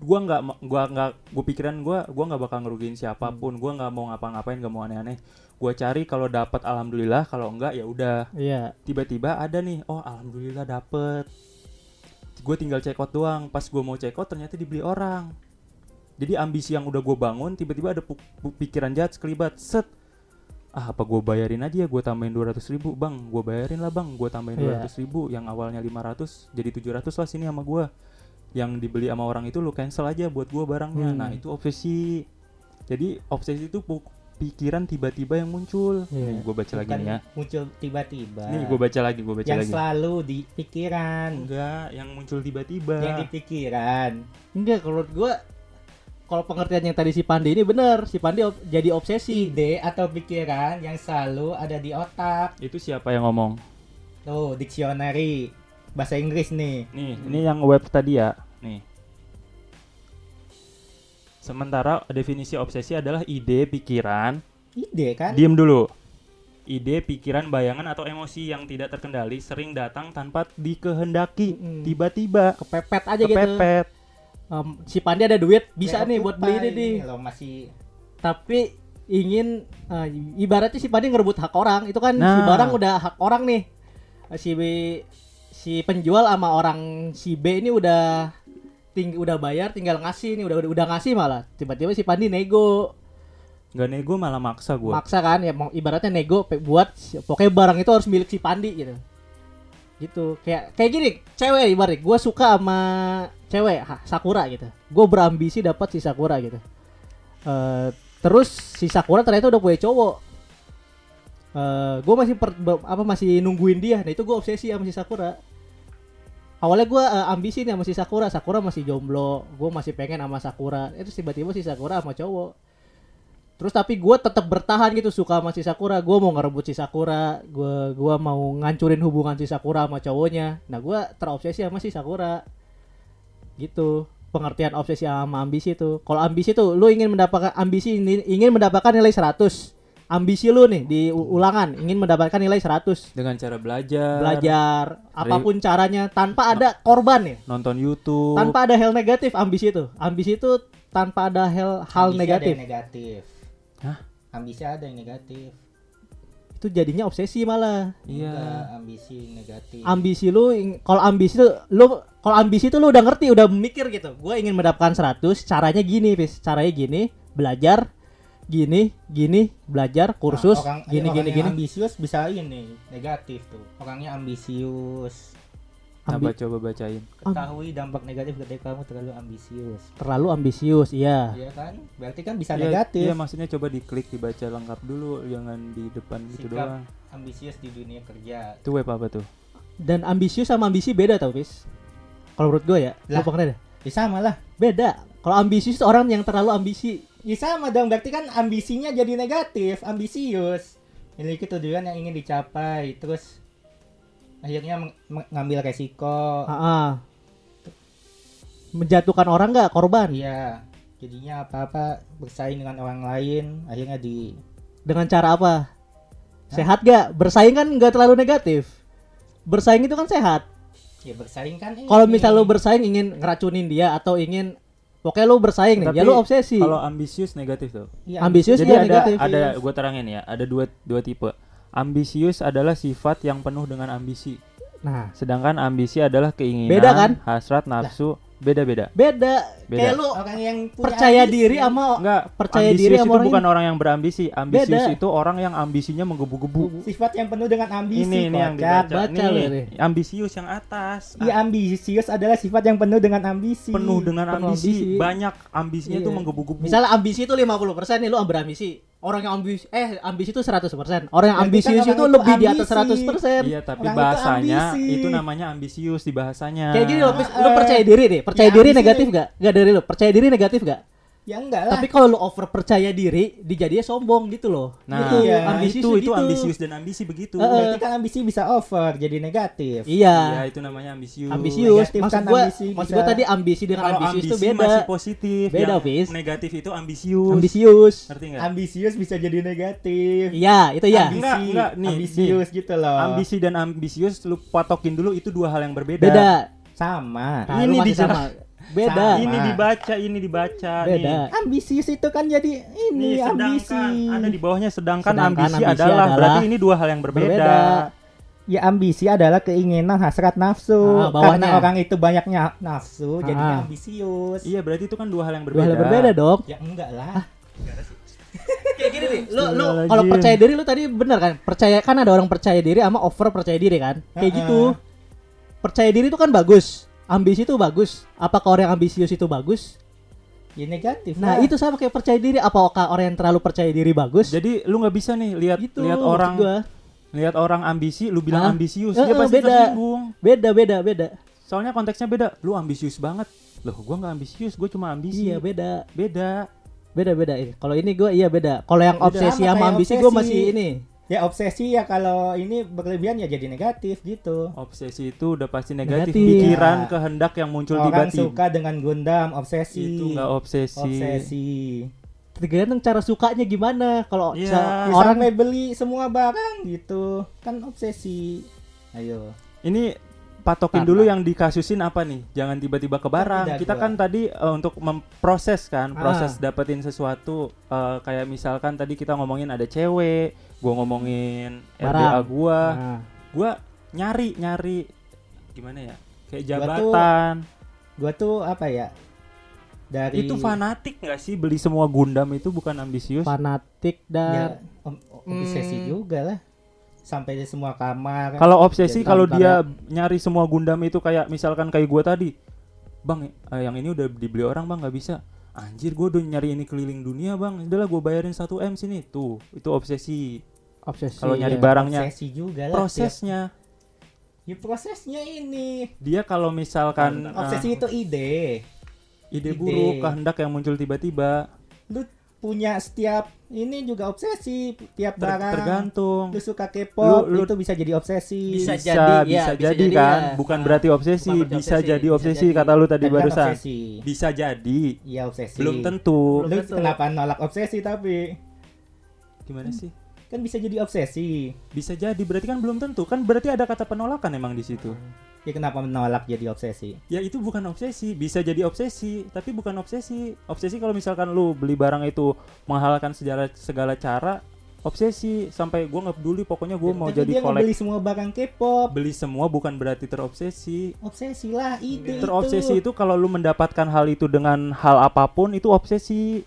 Gue nggak, gua nggak, gue pikiran gue, gua nggak bakal ngerugiin siapa pun. Gue nggak mau ngapa-ngapain, nggak mau aneh-aneh. Gue cari kalau dapat alhamdulillah, kalau enggak ya udah. Iya. Tiba-tiba ada nih, oh alhamdulillah dapet. Gue tinggal check out doang. Pas gue mau check out ternyata dibeli orang. Jadi ambisi yang udah gue bangun, tiba-tiba ada pikiran jahat sekelibat. Set, ah apa gue bayarin aja gue tambahin 200 ribu bang gue bayarin lah bang gue tambahin Iya. 200 ribu yang awalnya 500 jadi 700 lah sini sama gue yang dibeli sama orang itu lu cancel aja buat gue barangnya Hmm. nah itu obsesi jadi obsesi itu pikiran tiba-tiba yang muncul Iya. nih gue baca lagi nih ya muncul tiba-tiba. nih gue baca lagi gue baca yang lagi selalu di pikiran. enggak yang muncul tiba-tiba Yang di pikiran. Enggak, kalau menurut gue kalau pengertian yang tadi si Pandi ini bener, si Pandi ob- jadi obsesi. Ide atau pikiran yang selalu ada di otak. itu siapa yang ngomong Tuh, dictionary bahasa Inggris nih. Nih, ini yang web tadi ya. Nih. Sementara definisi obsesi adalah ide, pikiran. Ide kan? Diem dulu. Ide, pikiran, bayangan atau emosi yang tidak terkendali sering datang tanpa dikehendaki. Mm. Tiba-tiba Kepepet aja gitu. kepepet. Em, si Pandi ada duit, bisa nih buat beli ini nih. Lo masih Tapi ingin eh, ibaratnya si Pandi ngerebut hak orang, itu kan si Nah. barang udah hak orang nih. Si B, si penjual sama orang si B ini udah ting udah bayar tinggal ngasih nih udah udah, udah ngasih malah. Tiba-tiba si Pandi nego. Gak nego malah maksa gue. maksa kan ya mau ibaratnya nego buat pokoknya barang itu harus milik si Pandi gitu. Gitu kayak kayak gini cewek ibarat gue suka sama cewek ha, Sakura gitu. Gue berambisi dapat si Sakura gitu. Eh terus si Sakura ternyata udah punya cowok. Eh gue masih per, apa masih nungguin dia. Nah itu gue obsesi sama si Sakura awalnya gue ambisi nih sama si Sakura Sakura masih jomblo gue masih pengen sama Sakura itu tiba-tiba si Sakura sama cowok Terus tapi gue tetap bertahan gitu suka sama si Sakura. Gue mau ngerebut si Sakura. Gue gua mau ngancurin hubungan si Sakura sama cowoknya. Nah gue terobsesi sama si Sakura. Gitu. Pengertian obsesi sama ambisi tuh. Kalau ambisi tuh lu ingin mendapatkan ambisi ini- ingin mendapatkan nilai 100. Ambisi lu nih di ulangan ingin mendapatkan nilai 100. Dengan cara belajar, Belajar apa pun caranya tanpa ada korban ya. nonton YouTube. Tanpa ada hal negatif ambisi itu. Ambisi itu tanpa ada hal hal ambisi negatif. Ada yang negatif. Hah? Ambisi ada yang negatif. Itu jadinya obsesi malah. Iya. Enggak, ambisi negatif. ambisi lu kalau ambisi tuh lu kalau ambisi tuh lu udah ngerti udah mikir gitu gue ingin mendapatkan 100 caranya gini bis caranya gini belajar gini gini belajar kursus Nah, orang, gini orang gini gini ambisius bisa ini negatif tuh. Orangnya ambisius. Ambi- Apa coba bacain? Ketahui dampak negatif ketika kamu terlalu ambisius. terlalu ambisius, iya. Iya kan? Berarti kan bisa Iya, negatif. Iya, maksudnya coba diklik dibaca lengkap dulu, jangan di depan gitu Sikap. doang. Ambisius di dunia kerja. Itu web apa tuh? Dan ambisius sama ambisi beda tau, Fis. Kalau menurut gue ya, Lah. lu pernah deh. Ya sama lah. Beda. Kalau ambisius itu orang yang terlalu ambisi. Ya sama dong, berarti kan ambisinya jadi negatif, ambisius. Memiliki tujuan yang ingin dicapai, terus akhirnya meng- mengambil resiko. Ah. Menjatuhkan orang nggak korban Iya, jadinya apa-apa bersaing dengan orang lain, akhirnya di dengan cara apa? Sehat gak? Bersaing kan nggak terlalu negatif. Bersaing itu kan sehat. ya bersaing kan. Kalau misal lu bersaing ingin ngeracunin dia atau ingin pokoknya lu bersaing nih, ya lu obsesi. Kalau ambisius negatif tuh. Iya, ambisius Jadi iya ada negatif. ada gue terangin ya, ada dua dua tipe. Ambisius adalah sifat yang penuh dengan ambisi. Nah, Sedangkan ambisi adalah keinginan, Beda kan? hasrat, nafsu, beda-beda. Beda. Beda. Kayak lu orang yang punya percaya ambisi. diri sama Enggak, percaya ambisius diri sama itu orang bukan orang yang berambisi. Ambisius Beda. itu orang yang ambisinya menggebu-gebu. sifat yang penuh dengan ambisi. Ini ini yang dibaca. Baca nih, ini. ambisius yang atas. Iya, ambisius adalah sifat yang penuh dengan ambisi. penuh dengan Penuh ambisi. ambisi. Banyak ambisinya Iya. tuh menggebu-gebu. Misalnya ambisi itu 50% nih lu berambisi. Orang yang ambisi eh ambisi itu 100%. Orang yang kan ambisius itu itu lebih di atas ambisi. 100%. Iya, tapi Orang itu bahasanya ambisi. itu, namanya ambisius di bahasanya. Kayak gini loh, Fis. lu percaya diri deh. Percaya ya, diri ambisi negatif nih. gak? Gak dari lu. Percaya diri negatif gak? Ya enggak lah. Tapi kalau lu over percaya diri, dijadinya sombong gitu loh. Nah, gitu. iya. ambisius itu itu ambisius dan ambisi begitu. Eh, eh. Berarti kan ambisi bisa over jadi negatif. Iya. Iya, itu namanya ambisius. ambisius. Negatif Maksud kan gua, ambisi maksud bisa. gua tadi ambisi dengan Kalau ambisius ambisi itu beda. masih positif. Beda, yang Fis. Negatif itu ambisius. Ambisius. Ngerti enggak? Ambisius bisa jadi negatif. Iya, itu ya. Ambisi, Enggak, enggak, nih, ambisius gitu loh. Ambisi dan ambisius lu patokin dulu itu dua hal yang berbeda. Beda. sama. Nah, Ini dijelas- sama. Beda. Sama. Ini dibaca, ini dibaca Beda. nih. Ambisius itu kan jadi ini Nih, ambisi. sedangkan ada di bawahnya sedangkan, Sedangkan ambisi, ambisi adalah, adalah berarti ini dua hal yang berbeda. berbeda. Ya ambisi adalah keinginan hasrat nafsu. Ah, bawahnya. Karena orang itu banyaknya nafsu, Ah. jadinya ambisius. Iya, berarti itu kan dua hal yang Dua berbeda. hal berbeda dong. Ya enggak lah. Kayak gini nih, lu lu kalau percaya diri lu tadi bener kan? Percaya kan ada orang percaya diri sama over percaya diri kan? Kayak Heeh. gitu. Percaya diri itu kan bagus. Ambisi itu bagus. Apakah orang yang ambisius itu bagus? Ya negatif. Nah, lah. itu sama kayak percaya diri. Apakah orang yang terlalu percaya diri bagus? Jadi lu nggak bisa nih lihat gitu. lihat orang gua. lihat orang ambisi, lu bilang Hah? ambisius, Eh, dia eh, pasti beda. tersinggung. Beda, beda, beda. Soalnya konteksnya beda. Lu ambisius banget. Loh, gua nggak ambisius, gua cuma ambisi. Iya, beda. Beda. Beda, beda. Ini Kalau ini gua iya beda. Kalau yang Beda. obsesi Sama ambisi gua obsesi. masih ini. Ya obsesi ya kalau ini berlebihan ya jadi negatif gitu. Obsesi itu udah pasti negatif. Negatif. Pikiran, Ya. kehendak yang muncul Orang tiba-tiba. suka dengan Gundam, obsesi. Itu nggak obsesi. obsesi. Tergantung cara sukanya gimana. Kalau Ya, orang sampai beli semua barang gitu. Kan obsesi. Ayo. Ini patokin dulu yang dikasusin apa nih? Jangan tiba-tiba ke barang. Tidak, Kita gua. kan tadi eh, untuk memproses kan, Ah. proses dapetin sesuatu eh, kayak misalkan tadi kita ngomongin ada cewek, gua ngomongin Barang. RDA gua, Nah, gua nyari nyari gimana ya? Kayak Gua tuh jabatan. Gua tuh apa ya? Dari Itu fanatik nggak sih beli semua Gundam itu bukan ambisius? fanatik ya, dan om- obsesi Hmm. juga lah. Sampai di semua kamar. Kalau obsesi kalau dia nyari semua Gundam itu kayak misalkan kayak gua tadi. Bang, eh, yang ini udah dibeli orang bang nggak bisa. Anjir, gua udah nyari ini keliling dunia bang. Udahlah gua bayarin 1 m sini tuh. Itu obsesi. obsesi. Kalau nyari iya. barangnya, obsesi juga lah. prosesnya. Ya, prosesnya ini. Dia kalau misalkan Obsesi eh, itu ide. ide ide. buruk, kehendak yang muncul tiba-tiba, Lu punya setiap ini juga obsesi tiap ter- barang. tergantung. Lu suka K-pop Lu- lu- itu bisa jadi obsesi. Bisa Bisa, jadi, bisa ya, bisa jadi jadi, kan, ya. bukan berarti obsesi, bukan berarti bisa obsesi, jadi bisa obsesi jadi. kata lu tadi kan barusan. obsesi. Bisa jadi, Iya obsesi. belum tentu. Belum Lu tentu. kenapa nolak obsesi tapi Gimana sih? Kan bisa jadi obsesi. Bisa jadi, berarti kan belum tentu. Kan berarti ada kata penolakan emang di situ. Ya kenapa menolak jadi obsesi? Ya itu bukan obsesi, bisa jadi obsesi, tapi bukan obsesi. Obsesi kalau misalkan lu beli barang itu menghalalkan segala segala cara, obsesi sampai gua nggak peduli, pokoknya gua mau Tapi jadi dia kolek. beli semua barang K-pop. Beli semua bukan berarti terobsesi. Obsesi lah ide Terobsesi itu. itu kalau lu mendapatkan hal itu dengan hal apa pun itu obsesi.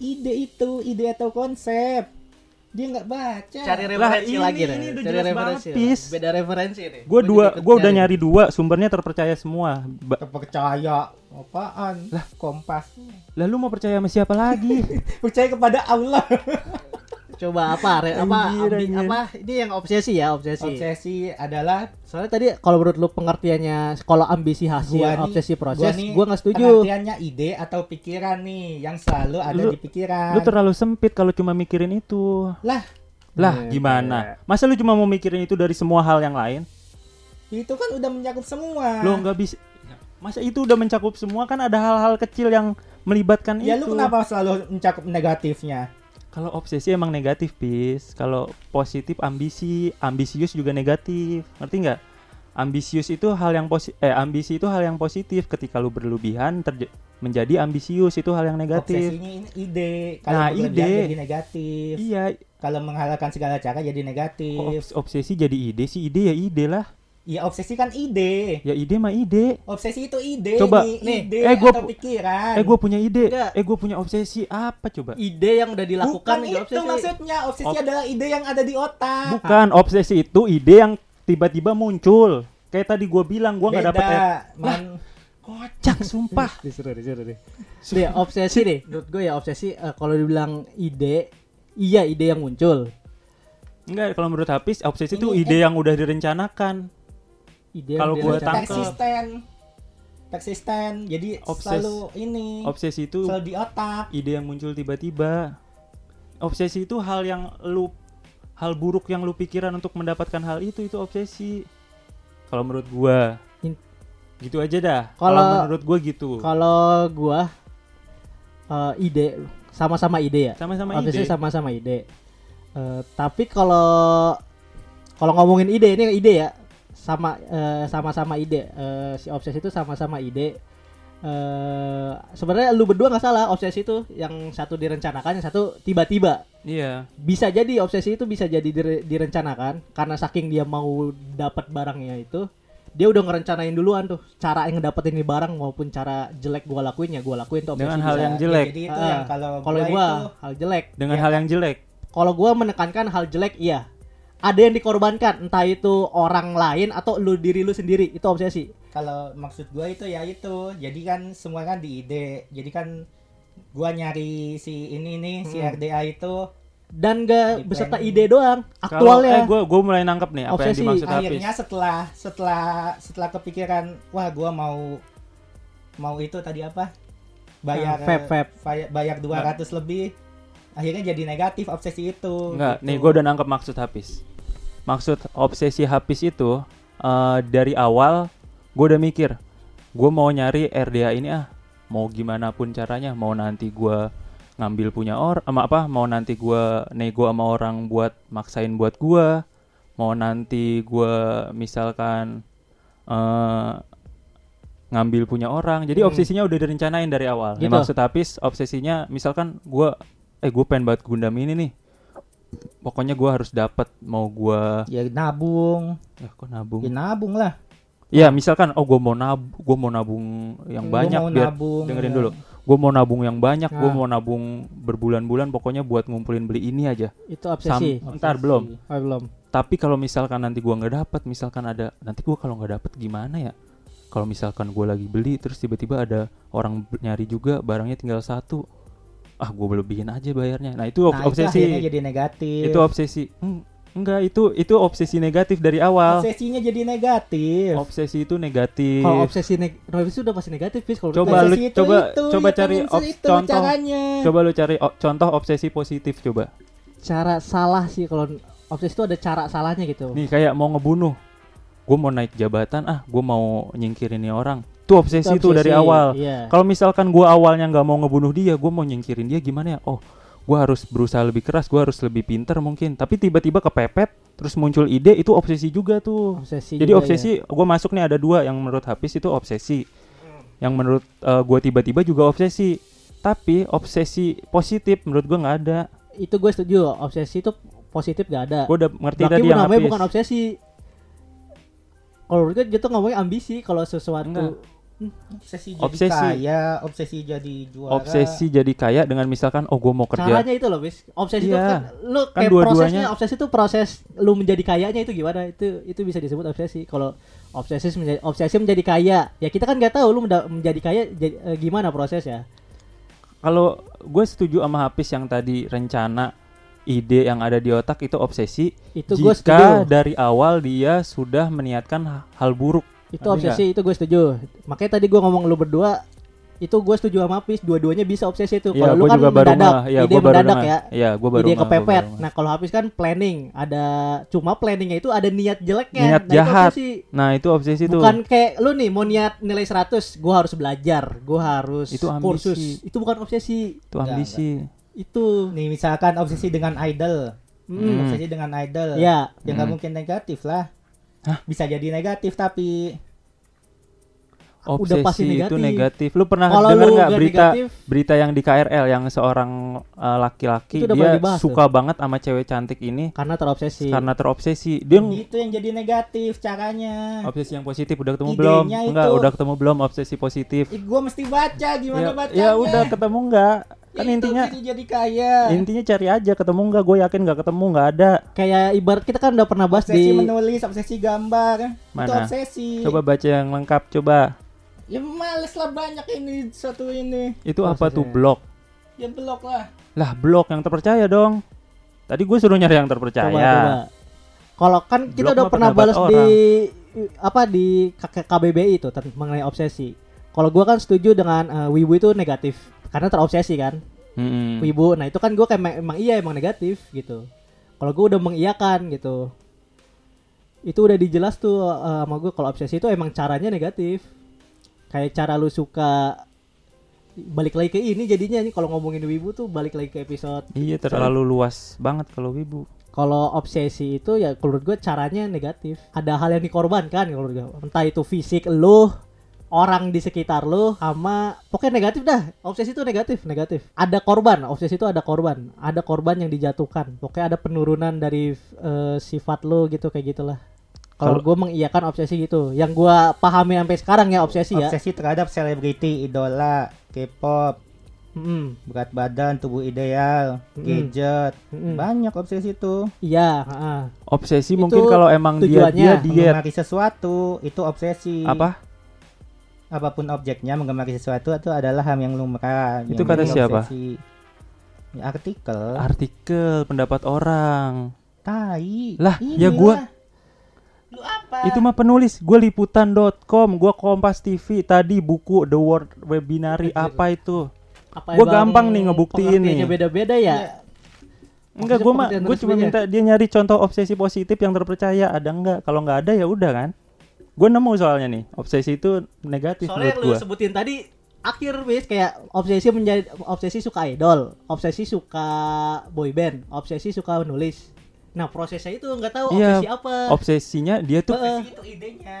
Ide itu, ide atau konsep. Dia nggak baca. Cari referensi ini- lagi ini deh. udah Cari jelas referensi. banget, Pis. Beda referensi nih. Gue Gua dua, gue udah nyari. dua, sumbernya terpercaya semua. Ba- Percaya apaan? Lah, kompas. Lalu mau percaya sama siapa lagi? [LAUGHS] Percaya kepada Allah. [LAUGHS] Coba apa? Re, apa, Anjir, ambi- anjir. apa? Ini yang obsesi ya, obsesi. Obsesi adalah Soalnya tadi kalau menurut lu pengertiannya kalau ambisi hasil, Gua nih- obsesi proses, gua nih gua nggak setuju. pengertiannya ide atau pikiran nih yang selalu ada Lu- di pikiran. lu terlalu sempit kalau cuma mikirin itu. Lah, Lah, Iya, gimana? Masa lu cuma mau mikirin itu dari semua hal yang lain? itu kan udah mencakup semua. Lo nggak bisa. Masa itu udah mencakup semua kan ada hal-hal kecil yang melibatkan ya itu. lu kenapa selalu mencakup negatifnya? Kalau obsesi emang negatif, Pis. Kalau positif ambisi, ambisius juga negatif. Ngerti nggak? Ambisius itu hal yang posi eh ambisi itu hal yang positif. Ketika lu berlebihan menjadi ambisius itu hal yang negatif. Obsesinya ini ide. Nah, Kalau berlebihan ide. jadi negatif. Iya, Kalau menghalalkan segala cara jadi negatif. obs- obsesi jadi ide sih ide ya ide lah. Ya obsesi kan ide. Ya ide mah ide. Obsesi itu ide Coba, nih, nih, ide eh, gua atau pikiran. Eh gue punya ide. Enggak. Eh gue punya obsesi apa coba? Ide yang udah dilakukan Bukan itu obsesi. maksudnya. Obsesi Ob- adalah ide yang ada di otak. Bukan obsesi itu ide yang tiba-tiba muncul. Kayak tadi gue bilang gue nggak dapet Beda, eh, man. kocak sumpah. Disuruh, disuruh deh. Nih, obsesi deh. Menurut gue ya obsesi eh, kalau dibilang ide, iya ide yang muncul. Enggak, kalau menurut Hafiz obsesi itu Ini, ide yang udah direncanakan. Ide Kalau direncanakan. tangkep. persisten persisten jadi Obses- selalu ini Obsesi itu selalu di otak ide yang muncul tiba-tiba. Obsesi itu hal yang lu hal buruk yang lu pikiran untuk mendapatkan hal itu itu obsesi. Kalau menurut gua In- gitu aja dah. Kalau- menurut gua gitu. Kalau gua eh, ide sama-sama ide ya. Sama-sama obsesi ide. sama-sama ide. Eh, tapi kalau kalau ngomongin ide ini ide ya sama eh, sama-sama ide. Eh, si obsesi itu sama-sama ide. Eh sebenarnya lu berdua nggak salah obsesi itu yang satu direncanakan yang satu tiba-tiba Iya. bisa jadi obsesi itu bisa jadi dire- direncanakan karena saking dia mau dapat barangnya itu dia udah ngerencanain duluan tuh cara yang ngedapetin ini barang maupun cara jelek gua lakuin ya gua lakuin tuh Dengan hal bisa. yang jelek. Ya, jadi itu yang kalau kalau gua gua itu hal jelek Dengan Ya. hal yang jelek. kalau gua menekankan hal jelek iya ada yang dikorbankan entah itu orang lain atau lu diri lu sendiri. Itu obsesi. Kalau maksud gua itu ya itu. Jadi kan semua kan di ide jadi kan gua nyari si ini nih si Hmm. RDA itu. Dan gak beserta ide doang Kalau eh aktualnya gue gue mulai nangkep nih apa Obsesi. yang dimaksud akhirnya setelah setelah setelah kepikiran wah gua mau mau itu tadi apa? Bayar Ah, vape, vape. bayar, bayar 200 lebih. Akhirnya jadi negatif obsesi itu Enggak, gitu. nih gue udah nangkep maksud Hafiz. Maksud obsesi Hafiz itu eh, dari awal gue udah mikir, gue mau nyari RDA ini ah, mau gimana pun caranya, mau nanti gue ngambil punya orang, ama apa, mau nanti gue nego sama orang buat maksain buat gue, mau nanti gue misalkan eh ngambil punya orang. Jadi Hmm. obsesinya udah direncanain dari awal. Gitu. maksud Hafiz obsesinya misalkan gue eh gue pengen banget Gundam ini nih. Pokoknya gue harus dapat mau gue ya nabung ya kok nabung. ya nabung lah Ya misalkan oh gue mau nab gue mau nabung yang Gua banyak biar nabung, dengerin ya. dulu. Gue mau nabung yang banyak, gue Nah. mau nabung berbulan-bulan pokoknya buat ngumpulin beli ini aja. itu obsesi Sam- Ntar belum. Oh, belum Tapi kalau misalkan nanti gua nggak dapat, misalkan ada nanti gua kalau nggak dapat gimana ya? Kalau misalkan gua lagi beli terus tiba-tiba ada orang nyari juga barangnya tinggal satu, ah gua lebihin aja bayarnya. Nah itu nah, itu obsesi. akhirnya jadi negatif Itu obsesi. Hmm, enggak itu itu obsesi negatif dari awal. obsesinya jadi negatif Obsesi itu negatif. kalau obsesi neg obsesi udah pasti negatif Fis. kalau Coba lu itu coba itu, coba ya cari ob- itu contoh. caranya. Coba lu cari o- contoh obsesi positif coba. cara salah sih kalau obsesi itu ada cara salahnya gitu Nih kayak mau ngebunuh. Gue mau naik jabatan ah, gue mau nyingkirin nih orang. Itu obsesi itu obsesi, dari awal. iya. Kalau misalkan gua awalnya nggak mau ngebunuh dia, gua mau nyingkirin dia gimana ya? Oh, gua harus berusaha lebih keras, gua harus lebih pinter mungkin. Tapi tiba-tiba kepepet, terus muncul ide, itu obsesi juga tuh. obsesi Jadi juga, obsesi, gua masuk nih ada dua yang menurut Hafiz itu obsesi, yang menurut eh, gua tiba-tiba juga obsesi. Tapi obsesi positif menurut gua nggak ada. ya. itu gue setuju obsesi itu positif gak ada Gua udah ngerti Berarti tadi yang namanya Hafiz. bukan obsesi kalau menurut gue itu ngomongnya ambisi kalau sesuatu Enggak. Obsesi jadi Obsesi. kaya, obsesi jadi juara. obsesi jadi kaya dengan misalkan oh gue mau kerja Caranya itu loh, bis. Obsesi itu Iya. kan lu Kan kayak prosesnya obsesi itu proses lu menjadi kayanya itu gimana? Itu itu bisa disebut obsesi. Kalau obsesi menjadi obsesi menjadi kaya, ya kita kan nggak tahu lu menjadi kaya jadi, eh, gimana prosesnya. kalau gue setuju sama Hafiz yang tadi rencana ide yang ada di otak itu obsesi Itu jika dari awal dia sudah meniatkan ha- hal buruk Itu Ngerti obsesi itu gue setuju. Makanya tadi gue ngomong lu berdua itu gue setuju sama Hafiz, dua-duanya bisa obsesi itu. Iya, Kalau lu gua kan mendadak. Iya, ide gua baru mendadak ya. Iya, gua baru ide kepepet. Nah, kalau Hafiz kan planning, ada cuma planningnya itu ada niat jeleknya. Niat Nah, itu jahat. obsesi. nah itu obsesi tuh Bukan kayak lu nih mau niat nilai 100, gua harus belajar, gua harus Itu ambisi. kursus. Itu bukan obsesi. itu ambisi Itu. Nih misalkan obsesi dengan idol. Hmm. Obsesi dengan idol. Ya, Ya nggak Hmm. mungkin negatif lah. Hah? Bisa jadi negatif tapi obsesi udah pasti itu negatif. negatif lu pernah Kalau dengar nggak berita negatif, berita yang di KRL yang seorang uh, laki-laki udah dia dibahas suka banget sama cewek cantik ini karena terobsesi. karena terobsesi dia itu yang jadi negatif caranya. obsesi yang positif udah ketemu Idenya belum itu- enggak udah ketemu belum obsesi positif Ih, gua mesti baca gimana ya, bacanya? ya udah ketemu enggak kan Itu intinya jadi kaya. intinya cari aja ketemu enggak gue yakin enggak ketemu enggak ada Kayak ibarat kita kan udah pernah bahas obsesi di menulis, obsesi gambar. Itu Mana? obsesi. coba baca yang lengkap coba Ya males lah banyak ini satu ini. itu Oh, apa tuh saya- blog Ya blok lah. lah blog yang terpercaya dong tadi gue suruh nyari yang terpercaya Coba, coba. Kalau kan kita Blog udah pernah balas di apa di KBBI itu tentang mengenai obsesi. Kalau gua kan setuju dengan eh, wibu itu negatif karena terobsesi kan. Mm-mm. Wibu. Nah, itu kan gua kayak emang, iya emang negatif gitu. Kalau gua udah mengiyakan gitu. Itu udah dijelas tuh eh, sama gua kalau obsesi itu emang caranya negatif. Kayak cara lu suka balik lagi ke ini jadinya nih kalau ngomongin wibu tuh balik lagi ke episode iya terlalu luas banget kalau wibu kalau obsesi itu ya kalau menurut gue caranya negatif ada hal yang dikorbankan kalau menurut gue entah itu fisik lu orang di sekitar lu sama pokoknya negatif dah obsesi itu negatif negatif ada korban obsesi itu ada korban ada korban yang dijatuhkan pokoknya ada penurunan dari eh, sifat lu gitu kayak gitulah kalau gue mengiyakan obsesi gitu yang gue pahami sampai sekarang ya obsesi ya Obsesi terhadap selebriti, idola, K-pop, Mm-mm. berat badan, tubuh ideal, Mm-mm. gadget. Mm-mm. Banyak obsesi itu. iya heeh. obsesi Itu mungkin kalau emang dia tujuannya dia diet Mengemari sesuatu itu obsesi. apa Apa pun objeknya mengemari sesuatu itu adalah hal yang lumrah. Itu Yang kata siapa? obsesi. Ya, artikel. artikel pendapat orang Tai. Lah, Inilah. ya gua- Lu apa? itu mah penulis gue liputan.com gue kompas TV tadi buku The World Webinary apa itu apa Gua emang gampang nih ngebuktiin nih. beda-beda ya enggak Maksudnya gue mah gue cuma minta dia nyari contoh obsesi positif yang terpercaya ada enggak kalau nggak ada ya udah kan gue nemu soalnya nih obsesi itu negatif Soalnya menurut lu gue sebutin tadi akhir wis kayak obsesi menjadi obsesi suka idol, obsesi suka boyband, obsesi suka nulis. Nah prosesnya itu nggak tahu Iya, obsesi apa. obsesinya dia tuh. Obsesi itu idenya.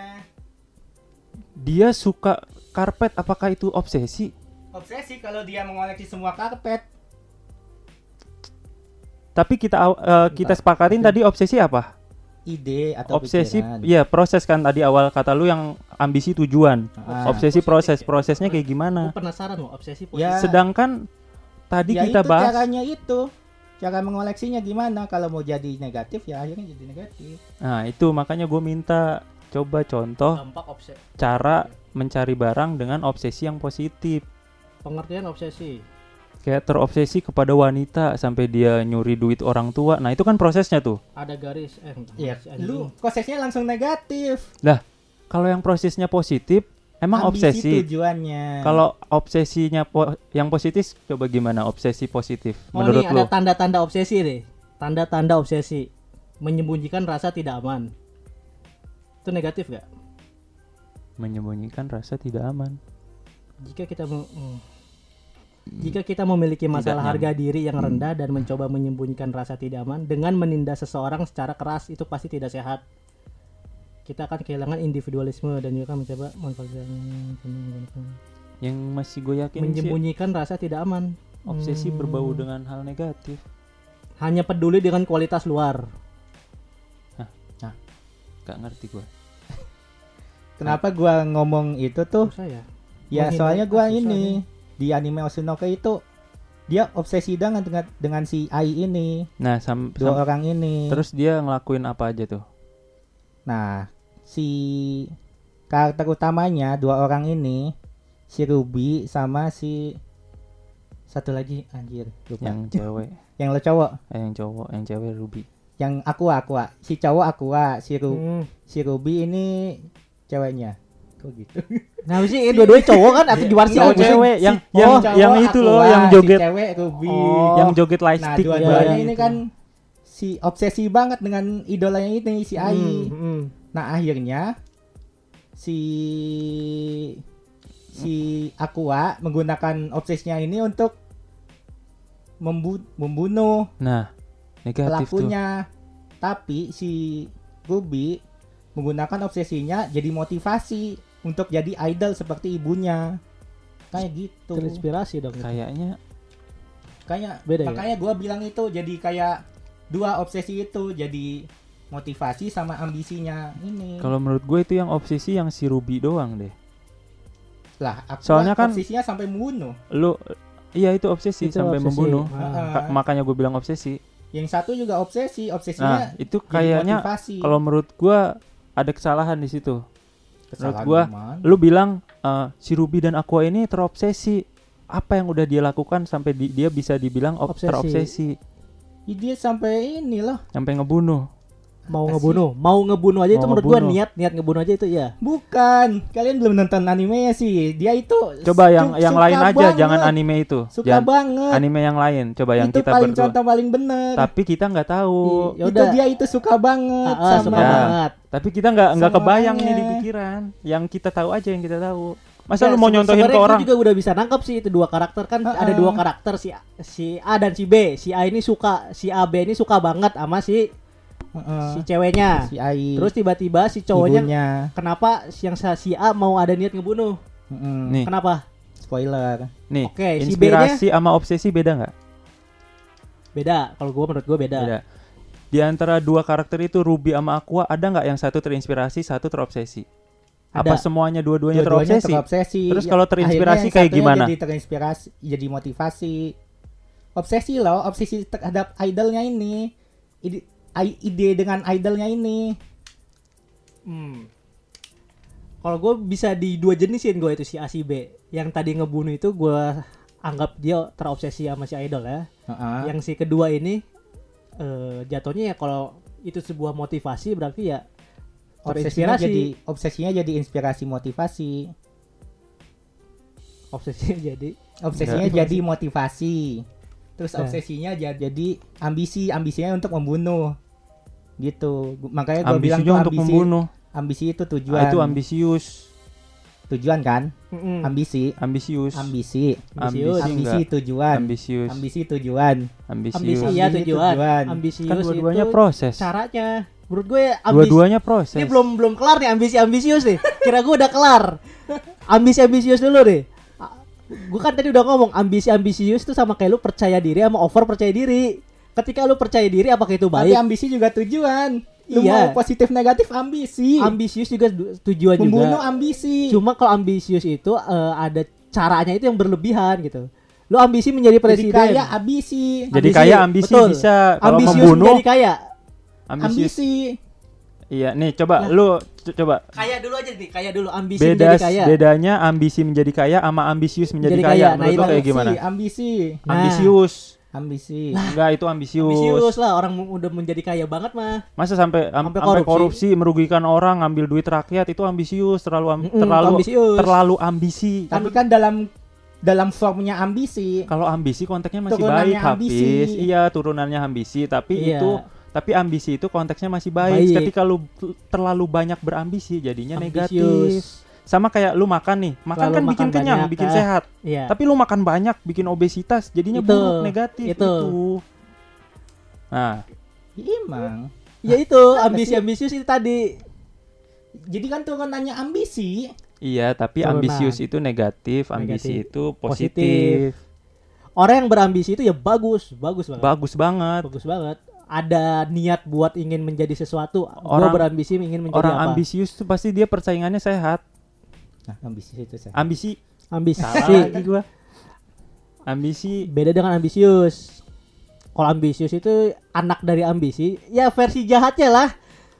dia suka karpet apakah itu obsesi Obsesi kalau dia mengoleksi semua karpet. tapi kita eh, kita sepakatin tadi obsesi apa Ide atau obsesi pikiran. ya proses kan tadi awal kata lu yang ambisi tujuan Ah. obsesi proses ya. prosesnya kayak Gue gimana penasaran loh obsesi Ya. sedangkan tadi ya kita itu bahas caranya itu. Cara mengoleksinya gimana? Kalau mau jadi negatif ya akhirnya jadi negatif. nah itu makanya gue minta coba contoh dampak obsesi. cara mencari barang dengan obsesi yang positif Pengertian obsesi. Kayak terobsesi kepada wanita sampai dia nyuri duit orang tua nah itu kan prosesnya tuh Ada garis eh Iya, lu prosesnya langsung negatif. kalau yang prosesnya positif emang Ambisi obsesi tujuannya. kalau obsesinya po- yang positif coba gimana obsesi positif Oh menurut nih lu ada tanda-tanda obsesi deh. Tanda-tanda obsesi. Menyembunyikan rasa tidak aman. Itu negatif gak? menyembunyikan rasa tidak aman Jika kita me- hmm. Jika kita memiliki masalah harga diri yang rendah dan mencoba menyembunyikan rasa tidak aman dengan menindas seseorang secara keras itu pasti tidak sehat. Kita akan kehilangan individualisme dan juga mencoba memanfaatkan yang masih gue yakin sih menyembunyikan rasa tidak aman. obsesi Hmm. berbau dengan hal negatif Hanya peduli dengan kualitas luar. gak ngerti gue Kenapa gua ngomong itu tuh? Ya. Ya soalnya gua kasus ini di anime Osunoke itu dia obsesi dengan dengan, dengan si Ai ini, Nah, sam, dua sam- orang ini. terus dia ngelakuin apa aja tuh? Nah, si karakter utamanya dua orang ini si Ruby sama si satu lagi anjir lupa. Yang cewek, [LAUGHS] Yang lo cowok, eh, yang cowok, yang cewek Ruby. yang Aqua Aqua. Si cowok Aqua, si Ru Hmm. si Ruby ini ceweknya. Kok gitu? Nah, sih dua-duanya cowok kan atau apa sih? cewek, yang Si- yang oh, yang itu loh, Aqua, yang si joget, cewek Ruby. Oh. yang joget Nah, lightstick. dua-duanya ya, ini kan si obsesi banget dengan idolanya ini si Ai. Hmm, hmm. Nah akhirnya si si Aqua menggunakan obsesinya ini untuk membu- membunuh Nah, negatif tuh. pelakunya. Tapi si Ruby menggunakan obsesinya jadi motivasi untuk jadi idol seperti ibunya. Kayak gitu. Terinspirasi dong. Kayaknya Kayak Beda ya? makanya gua bilang itu jadi kayak dua obsesi itu jadi motivasi sama ambisinya ini. kalau menurut gue itu yang obsesi yang si Ruby doang deh. Lah, aku Soalnya kan- obsesinya sampai membunuh. Lu iya itu obsesi Itu sampai obsesi. membunuh. Ah. Ka- makanya gue bilang obsesi. Yang satu juga obsesi, obsesinya Nah, itu kayaknya kalau menurut gua ada kesalahan di situ. Kesalahan gua, gimana? Lu bilang eh, si Ruby dan Aqua ini terobsesi. Apa yang udah dia lakukan sampai di- dia bisa dibilang ob- Obsesi. terobsesi, Ih, dia sampai ini loh. sampai ngebunuh. Mau ngebunuh, mau ngebunuh aja itu Mau menurut gua ngebunuh. niat niat ngebunuh aja itu ya. Bukan, kalian belum nonton animenya sih. Dia itu Coba yang su- yang lain aja, banget. jangan anime itu. Suka Jangan banget. anime yang lain. Coba yang itu kita paling berdua. contoh paling bener. Tapi kita nggak tahu. Ya itu udah. dia itu suka banget Ah, ah, sama suka Ya. banget. Tapi kita nggak nggak kebayang nih di pikiran. Yang kita tahu aja yang kita tahu. Masa Ya, lu mau nyontohin ke gua orang? juga udah bisa nangkep sih itu dua karakter kan Ah, ada ah. dua karakter si A- si A dan si B. Si A ini suka si A B ini suka banget sama si Heeh. si ceweknya. si Ai. Terus tiba-tiba si cowoknya ibunya. kenapa yang si A mau ada niat ngebunuh? Heeh. Nih, Kenapa? Spoiler. nih. Oke, si inspirasi sama obsesi beda nggak? Beda. Kalau gua menurut gua beda. Beda. Di antara dua karakter itu Ruby sama Aqua ada nggak yang satu terinspirasi, satu terobsesi? Apa Ada. semuanya dua-duanya Dua-duanya terobsesi? terobsesi. Terus kalau terinspirasi kayak gimana? Jadi terinspirasi, jadi motivasi. Obsesi loh, obsesi terhadap idolnya ini. Ide, i- ide dengan idolnya ini. Hmm. Kalau gue bisa di dua jenisin gue itu si A si B. Yang tadi ngebunuh itu gue anggap dia terobsesi sama si idol ya. Heeh. Yang si kedua ini eh jatuhnya ya kalau itu sebuah motivasi berarti ya obsesinya jadi obsesinya jadi inspirasi motivasi. obsesinya jadi Obsesinya Enggak. jadi motivasi. Terus Nah. obsesinya jadi, jadi ambisi, ambisinya untuk membunuh. Gitu. Makanya gue bilang tuh untuk ambisi, membunuh. ambisi itu Ah, tujuan. itu ambisius. tujuan kan? Mm-mm. Ambisi, Ambisius. ambisi, ambisius. Ambisi tujuan. Ambisius. Ambisi tujuan. Ambisius. ambisi ya Ambisi tujuan, tujuan. ambisius Kan dua-duanya itu proses. caranya menurut gue ambisi Dua-duanya proses. ini belum belum kelar nih ambisi ambisius nih kira gue udah kelar ambisi ambisius dulu deh gue kan tadi udah ngomong ambisi ambisius itu sama kayak lu percaya diri sama over percaya diri ketika lu percaya diri apakah itu Tapi baik ambisi juga tujuan. Lu Iya. mau positif negatif ambisi. ambisius juga tujuan Membunuh juga ambisi. cuma kalau ambisius itu eh, ada caranya itu yang berlebihan gitu lu ambisi menjadi Jadi presiden kaya ambisi. Jadi ambisi, kaya ambisi betul. bisa kalau ambisius membunuh menjadi kaya ambisius. Ambisi. Iya, nih coba Lah. lu co- coba kaya dulu aja nih kaya dulu ambisi beda menjadi kaya bedanya ambisi menjadi kaya sama ambisius menjadi, Menjadi kaya. kaya. Nah, Menurut lu itu kayak gimana? Ambisi. Nah. Ambisius. Ambisi. Enggak, itu ambisius. ambisius lah orang udah menjadi kaya banget mah Masa sampai am- Sampai korupsi. korupsi. merugikan orang, ngambil duit rakyat itu ambisius, terlalu am- Mm-mm, terlalu ambisius. terlalu ambisi. Tapi kan dalam dalam formnya ambisi. Kalau ambisi konteksnya masih Turunannya baik, ambisi. Hafiz. Iya, turunannya ambisi, tapi Iya. itu tapi ambisi itu konteksnya masih baik. Baik. Ketika lu terlalu banyak berambisi jadinya negatif. Sama kayak lu makan nih, makan Terlalu kan bikin makan kenyang, banyak, bikin ah. sehat. iya Tapi lu makan banyak, bikin obesitas, jadinya Itu, buruk, negatif itu. itu. Nah, Emang. ya itu ambisi ambisius itu tadi Jadi kan turunannya ambisi. iya, tapi Turunan. ambisius itu negatif, ambisi Negatif. itu Positif. positif. orang yang berambisi itu ya bagus bagus banget Bagus banget. bagus banget ada niat buat ingin menjadi sesuatu gua Orang- berambisi ingin menjadi Orang apa ambisius tuh pasti dia persaingannya sehat. Nah, ambisi itu saya. Ambisi. ambisi Salah lagi gua. Ambisi. beda dengan ambisius kalau ambisius itu anak dari ambisi ya versi jahatnya lah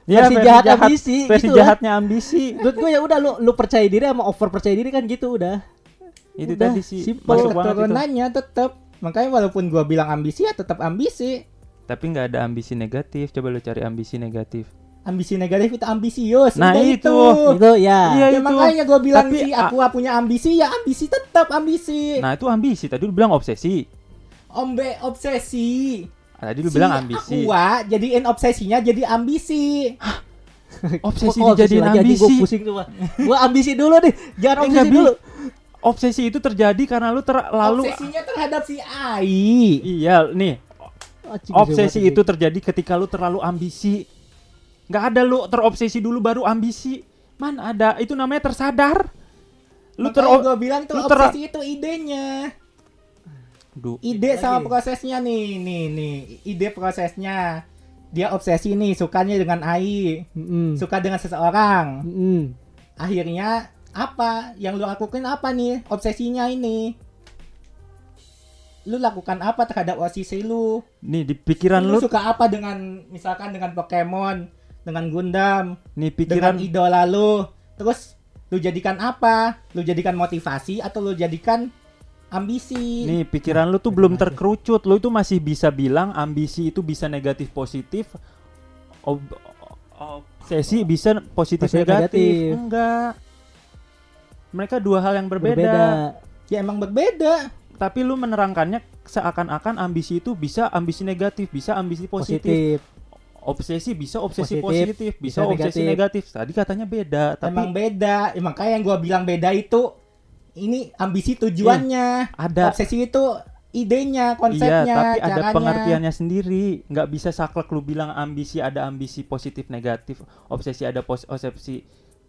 Ya, versi, jahat, ambisi Versi gitu lah. jahatnya ambisi. menurut gue ya udah lu lu percaya diri sama over percaya diri kan gitu udah Itu Udah, tadi sih. simple. Masuk banget itu. Keturunannya tetap. Makanya walaupun gua bilang ambisi ya tetap ambisi. Tapi nggak ada ambisi negatif. Coba lu cari ambisi negatif. Ambisi negatif itu ambisius. Nah, Udah itu. itu ya Iya, Ya, itu. makanya gua bilang Tapi, sih aku punya ambisi ya ambisi tetap ambisi. Nah, itu ambisi. Tadi lu bilang obsesi. Ombe obsesi. Ah, Tadi lu Si bilang ambisi. Aqua jadiin obsesinya jadi ambisi. [LAUGHS] Obsesi Kok dijadiin anjing? ambisi. Gua pusing tuh. Gua ambisi dulu deh. Jangan Eh, obsesi dulu. Obsesi itu terjadi karena lu terlalu Obsesinya terhadap si Ai. Iya, nih. Obsesi itu terjadi ketika lu terlalu ambisi. Nggak ada lu terobsesi dulu baru ambisi. Mana ada? Itu namanya tersadar. Lu ter gua bilang tuh obsesi itu idenya. Duh, Ide Lagi. sama prosesnya nih, nih, nih. Ide prosesnya. Dia obsesi nih, sukanya dengan Ai, Mm-mm. suka dengan seseorang. Mm-mm. Akhirnya apa? Yang lu lakukan apa nih? Obsesinya ini. Lu lakukan apa terhadap obsesi lu? nih di pikiran lu, lu, suka apa dengan misalkan dengan Pokemon, dengan Gundam, nih dengan pikiran idola lu. Terus lu jadikan apa? Lu jadikan motivasi atau lu jadikan ambisi? nih pikiran lu tuh belum terkerucut. Lu itu masih bisa bilang ambisi itu bisa negatif positif. Ob- obsesi bisa positif Positif negatif. negatif. Enggak. Mereka dua hal yang berbeda. Berbeda. Ya emang berbeda. Tapi lu menerangkannya seakan-akan ambisi itu bisa ambisi negatif, bisa ambisi positif. Positif. Obsesi bisa obsesi Positif, positif, bisa, bisa obsesi negatif. Tadi katanya beda, tapi emang beda. Ya, makanya yang gua bilang beda itu ini ambisi tujuannya. ada Obsesi itu idenya, Iya, konsepnya, tapi ada caranya. pengertiannya sendiri. Nggak bisa saklek lu bilang ambisi ada ambisi positif negatif, obsesi ada pos obsesi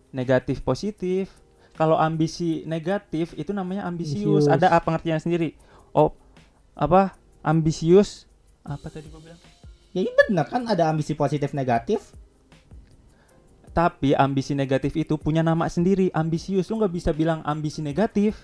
negatif positif. Kalau ambisi negatif itu namanya ambisius. Ambisius. Ada apa pengertian sendiri? Oh, apa? Ambisius apa tadi gua bilang? Ya iya bener kan ada ambisi positif negatif. Tapi ambisi negatif itu punya nama sendiri, ambisius. Lu nggak bisa bilang ambisi negatif.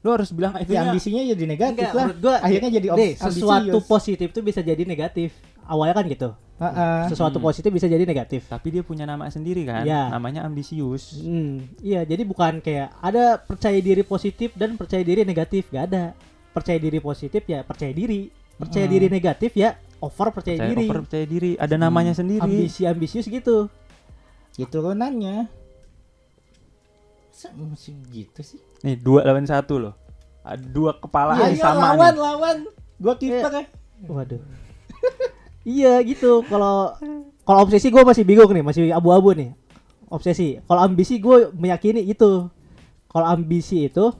Lu harus bilang itu Ya ambisinya jadi negatif Enggak, lah. gua Akhirnya jadi Nih, obs- sesuatu ambisius. positif tuh bisa jadi negatif. Awalnya kan gitu. Heeh. Sesuatu Hmm. positif bisa jadi negatif. Tapi dia punya nama sendiri kan? Iya. Namanya ambisius. Hmm, iya, jadi bukan kayak ada percaya diri positif dan percaya diri negatif, gak ada. Percaya diri positif ya percaya diri, percaya Hmm. diri negatif ya over percaya, Percaya diri. over percaya diri. Ada namanya sendiri. Ambisi ambisius gitu. Ya turunannya. Masa mesti gitu sih? Nih dua lawan satu loh. Ada dua kepala Iya, yang iya, sama lawan, nih. lawan. Gua kiper ya. Waduh. [LAUGHS] iya gitu. Kalau kalau obsesi gue masih bingung nih, masih abu-abu nih. Obsesi. Kalau ambisi gue meyakini itu. Kalau ambisi itu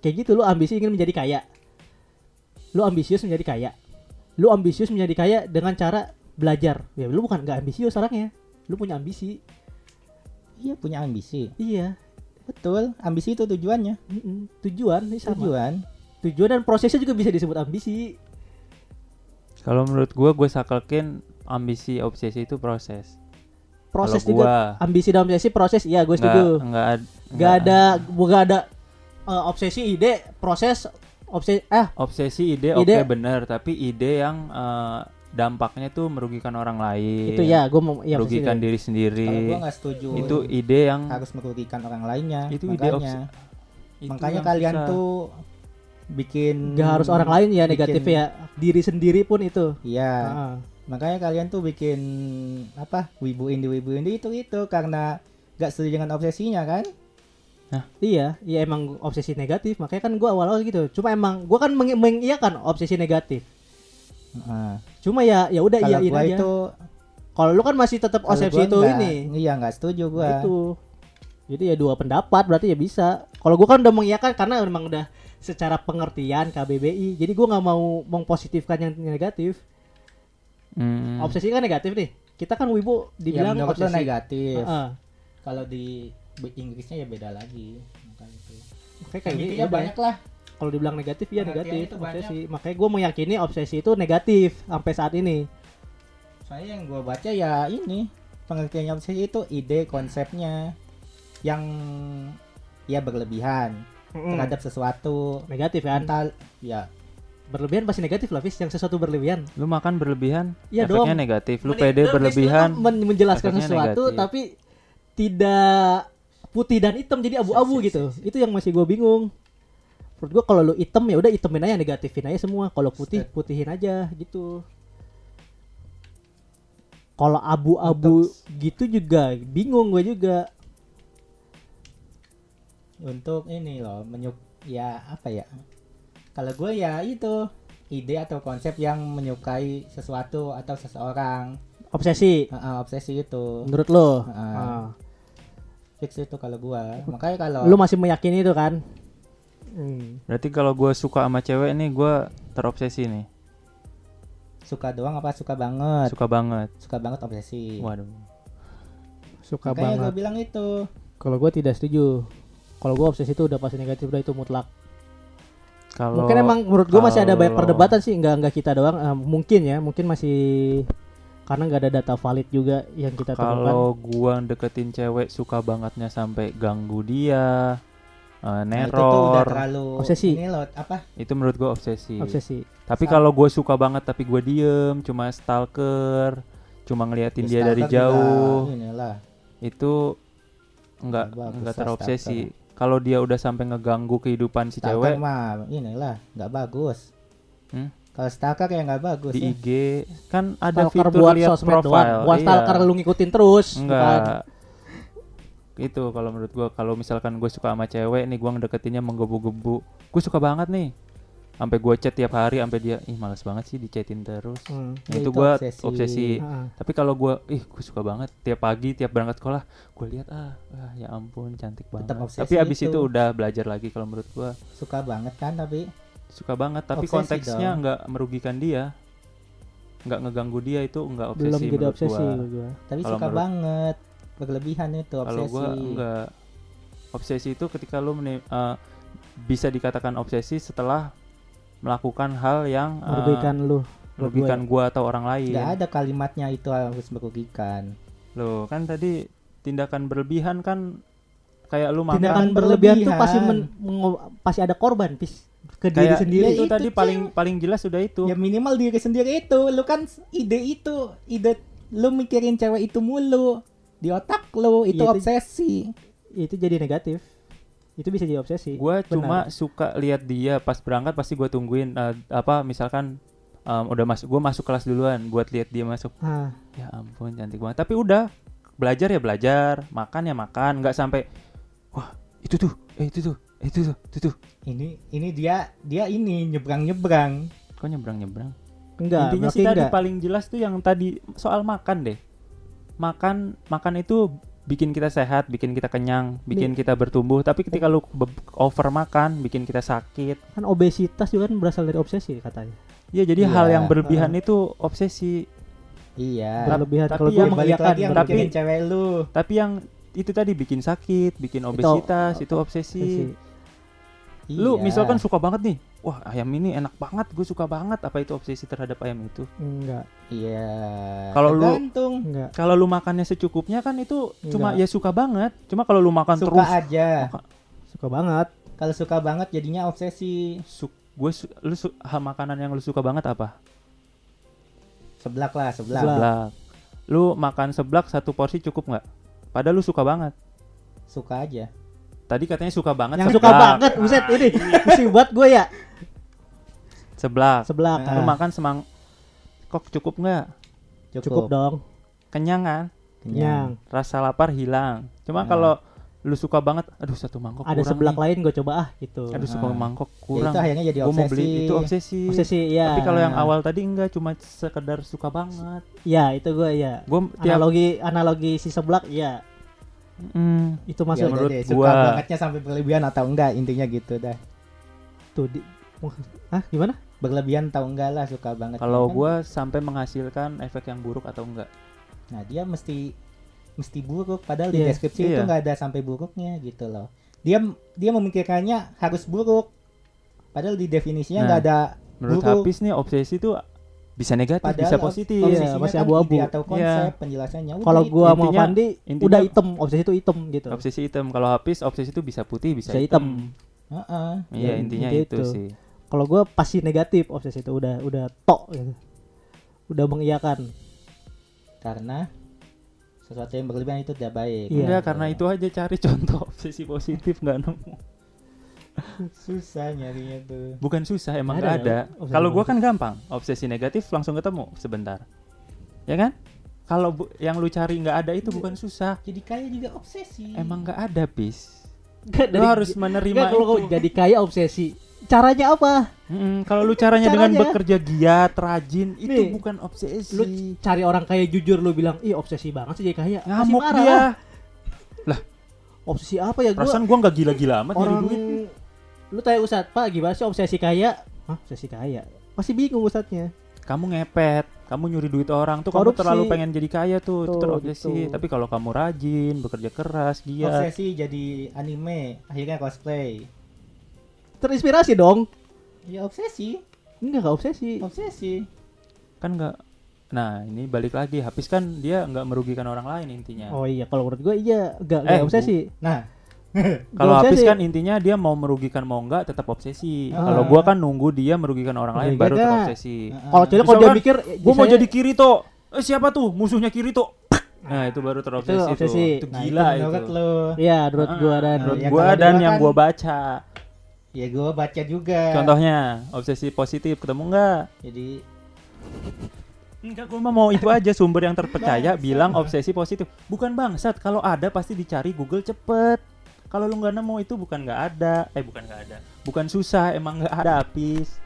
kayak gitu lu ambisi ingin menjadi kaya. Lu ambisius menjadi kaya. Lu ambisius menjadi kaya dengan cara belajar. Ya lu bukan nggak ambisius orangnya. Lu punya ambisi. Iya punya ambisi. Iya. Betul, ambisi itu tujuannya. Mm-mm. Tujuan ini sama. Tujuan. Tujuan dan prosesnya juga bisa disebut ambisi. Kalau menurut gua gue sakelkin ambisi obsesi itu proses. Proses juga gua ambisi dan obsesi proses iya gue setuju. nggak ad- Gak ada gak ada eh, obsesi ide proses obsesi eh obsesi ide, Ide- oke bener tapi ide yang eh, dampaknya tuh merugikan orang lain. itu ya gue mau ya merugikan diri sendiri. Kalau gua nggak setuju. Itu ide yang harus merugikan orang lainnya. Itu ide makanya. itu makanya kalian susah. tuh bikin Gak harus orang lain ya bikin- negatif ya diri sendiri pun itu. Iya. Ah. Makanya kalian tuh bikin apa? Wibu indi wibu indi itu itu karena gak setuju dengan obsesinya kan? Iya, iya emang obsesi negatif. Makanya kan gue awal-awal gitu. Cuma emang gue kan meng mengiyakan obsesi negatif. Heeh. Cuma ya ya udah Kalau gua aja. itu Kalau lu kan masih tetap kalau obsesi itu nggak- ini. Iya nggak setuju gua. Itu. Jadi ya dua pendapat berarti ya bisa. Kalau gue kan udah mengiyakan karena memang udah secara pengertian KBBI. Jadi gue nggak mau mengpositifkan yang negatif. Hmm. Obsesi kan negatif nih. Kita kan wibu Ya dibilang lo obsesi. negatif. Heeh. Kalau di di Inggrisnya ya beda lagi. Makanya itu. Makanya kayak gitu Intinya ya banyak lah. Kalau dibilang negatif ya negatif itu obsesi. Makanya gue meyakini obsesi itu negatif sampai saat ini. Saya yang gua baca ya ini pengertiannya obsesi itu ide konsepnya. yang ya berlebihan Mm. terhadap sesuatu negatif kan entah ya berlebihan pasti negatif lah Fis yang sesuatu berlebihan Lu makan berlebihan, Iya efeknya dong. negatif. Lu Meni- pede berlebihan, men- menjelaskan sesuatu negatif. tapi tidak putih dan hitam jadi abu-abu gitu. itu yang masih gue bingung. Menurut gue kalau lu hitam ya udah hitamin aja negatifin aja semua. Kalau putih putihin aja gitu. Kalau abu-abu gitu juga bingung gue juga. Untuk ini loh menyuk ya apa ya? Kalau gue ya itu ide atau konsep yang menyukai sesuatu atau seseorang. Obsesi. Ah, ah, obsesi itu. Menurut lo? Ah. Ah. Fix itu kalau gua. Makanya kalau lu masih meyakini itu kan? Hmm. berarti kalau gue suka sama cewek nih, gue terobsesi nih, suka doang apa suka banget? Suka banget. suka banget obsesi. Waduh. suka makanya banget. bilang itu. Kalau gue tidak setuju. Kalau gue obsesi itu udah pasti negatif udah itu mutlak. Kalau mungkin emang menurut gue masih ada banyak perdebatan sih. Nggak nggak kita doang. Eh, mungkin ya mungkin masih karena nggak ada data valid juga yang kita temukan kalau gua deketin cewek suka bangetnya sampai ganggu dia, eh, Nah, itu tuh udah neror, terlalu Obsesi. ini loh apa itu menurut gua obsesi. obsesi Tapi kalau gue suka banget tapi gue diem, cuma stalker, cuma ngeliatin dia dari jauh, inilah itu nggak Nggak terobsesi. Kalau dia udah sampai ngeganggu kehidupan si stalker cewek mah inilah nggak bagus Hmm? Kalau stalker ya nggak bagus di ya. IG kan ada stalker fitur buat lihat sosmed doang profile. buat Iya. stalker lu ngikutin terus bukan. Enggak. Itu kalau menurut gua kalau misalkan gue suka sama cewek nih gua ngedeketinnya menggebu-gebu. Gue suka banget nih. Sampai gue chat tiap hari sampai dia ih males banget sih dichatin terus. Hmm. Nah, Ya, itu itu gua obsesi. obsesi. Ah. Tapi kalau gua ih gue suka banget tiap pagi tiap berangkat sekolah gue lihat ah, ah ya ampun cantik banget. Tapi abis itu. itu. udah belajar lagi kalau menurut gua suka banget kan tapi suka banget tapi Obsesi konteksnya nggak merugikan dia. nggak ngeganggu dia itu nggak obsesi belum jadi obsesi gua. gua. tapi Kalau suka menurut- banget berlebihan itu Kalau obsesi gua enggak obsesi itu ketika lu meni- eh, bisa dikatakan obsesi setelah melakukan hal yang eh, merugikan lu merugikan gua atau orang lain. nggak ada kalimatnya itu harus merugikan Loh, kan tadi tindakan berlebihan kan kayak lu makan tindakan Makan berlebihan tuh berlebihan. pasti men- pasti ada korban pis ke diri kayak sendiri itu Ya, itu, tadi Cel. paling paling jelas sudah itu. ya minimal diri sendiri itu lu kan ide itu ide lu mikirin cewek itu mulu di otak lu itu itu- obsesi itu jadi negatif itu bisa jadi obsesi Gua Benar. cuma suka lihat dia pas berangkat pasti gua tungguin eh, apa misalkan em, udah masuk gua masuk kelas duluan buat lihat dia masuk. ah Ya ampun cantik banget. Tapi udah belajar ya belajar, makan ya makan, nggak sampai wah itu tuh, eh itu tuh, itu tuh, itu tuh. ini ini dia dia ini nyebrang nyebrang Kok nyebrang nyebrang? enggak Intinya sih tadi enggak paling jelas tuh yang tadi soal makan deh. Makan makan itu bikin kita sehat, bikin kita kenyang, bikin kita bertumbuh. Tapi ketika lu be- over makan, bikin kita sakit. kan obesitas juga kan berasal dari obsesi katanya Ya jadi Iya, hal yang berlebihan itu obsesi. iya berlebihan tapi kalau yang gue balik lagi yang Tapi- cewek lu Tapi yang itu tadi bikin sakit, bikin obesitas, itu, obsesi. Lu Iya. misalkan suka banget nih, wah ayam ini enak banget, gue suka banget. Apa itu obsesi terhadap ayam itu? enggak iya Kalau lu- Kalau lu makannya secukupnya kan itu cuma Enggak. ya suka banget. Cuma kalau lu makan suka terus, aja maka- suka banget kalau suka banget jadinya obsesi su gue su lu su- ha- makanan yang lu suka banget apa? seblak lah seblak Seblak. Seblak. Lu makan seblak satu porsi cukup nggak? Padahal lu suka banget. suka aja Tadi katanya suka banget yang seblak. suka banget buset ini mesti buat gue ya Seblak. sebelah Nah. Lu ah. makan semang kok cukup nggak? cukup, cukup dong Kenyang kan? kenyang Rasa lapar hilang. Cuma Nah. kalau lu suka banget, aduh satu mangkok ada kurang sebelah nih. lain gue coba ah gitu Aduh satu Nah. mangkok Ya, kurang. itu akhirnya jadi Gue mau obsesi beli itu obsesi. obsesi ya Tapi kalau yang awal tadi enggak cuma sekedar suka banget. ya itu gue ya Gue tiap analogi analogi si seblak ya Hmm, itu Ya masuk udah menurut deh, suka gua- bangetnya sampai berlebihan atau enggak intinya gitu dah. Tuh di ah gimana? Berlebihan atau enggak lah suka banget. Kalau Kan, gue sampai menghasilkan efek yang buruk atau enggak. nah dia mesti mesti buruk padahal di Iya, deskripsi itu iya. nggak ada sampai buruknya gitu loh. Dia dia memikirkannya harus buruk. Padahal di definisinya Nah, nggak ada Menurut Buruk. Hafiz nih obsesi tuh bisa negatif, Padahal bisa positif. Iya, obsesinya masih kan abu-abu. atau konsep Iya. penjelasannya Kalau gua mau intinya- udah hitam, obsesi itu hitam gitu. Obsesi hitam. Kalau habis obsesi itu bisa putih, bisa, Bisa hitam. Iya, Ya, intinya gitu. itu sih. Kalau gua pasti negatif obsesi itu udah udah tok gitu. Udah mengiyakan. karena sesuatu yang berlebihan itu tidak baik. Iya. Enggak, karena itu aja cari [LAUGHS] contoh obsesi positif nggak nemu. Susah nyarinya tuh. Bukan susah, emang Ada nggak ada. Kalau gua positif. kan gampang, obsesi negatif langsung ketemu sebentar. Ya kan? Kalau bu- yang lu cari nggak ada itu bukan susah. Jadi kaya juga obsesi. Emang nggak ada, bis. Lu harus menerima nggak, kalau itu. jadi kaya obsesi. Caranya apa? Mm-mm, kalau lu caranya, dengan Caranya. bekerja giat, rajin, itu Nih, bukan obsesi. Lu cari orang kaya jujur lu bilang, "Ih, obsesi banget sih jadi kaya." Ngamuk marah dia. lah. Obsesi apa ya gua? Perasaan gua nggak gila-gila amat nyari orang duit. Lu tanya Ustadz, "Pak, gimana sih obsesi kaya?" Hah, obsesi kaya. Pasti bingung Ustadznya. Kamu ngepet, kamu nyuri duit orang tuh kamu Korupsi. terlalu pengen jadi kaya tuh, itu Tuh, terobsesi. gitu. Tapi kalau kamu rajin, bekerja keras, giat, obsesi jadi anime, akhirnya cosplay. Terinspirasi dong. Ya obsesi, Enggak, enggak obsesi. obsesi. kan nggak. Nah ini balik lagi, habis kan dia nggak merugikan orang lain intinya. Oh iya, kalau menurut gua iya, enggak Eh, enggak obsesi. Nah, [LAUGHS] Kalau Gua habis kan intinya dia mau merugikan mau nggak tetap obsesi. Ah. Kalau gua kan nunggu dia merugikan orang lain Merugikan baru tetap obsesi. Kalau cewek kalau dia mikir Gua mau jadi Kirito. Eh siapa tuh musuhnya Kirito? Nah itu baru terobsesi Itu obsesi. tuh. Itu nah, gila itu. Iya, menurut Ah, gua dan menurut Ya, gua dan gua yang kan- gua baca. Ya gue baca juga. Contohnya obsesi positif ketemu nggak? Jadi Enggak, gua mah mau itu aja sumber yang terpercaya bilang obsesi positif. Bukan bangsat, kalau ada pasti dicari Google cepet. Kalau lu nggak nemu itu bukan nggak ada, eh bukan nggak ada, bukan susah, emang nggak ada habis.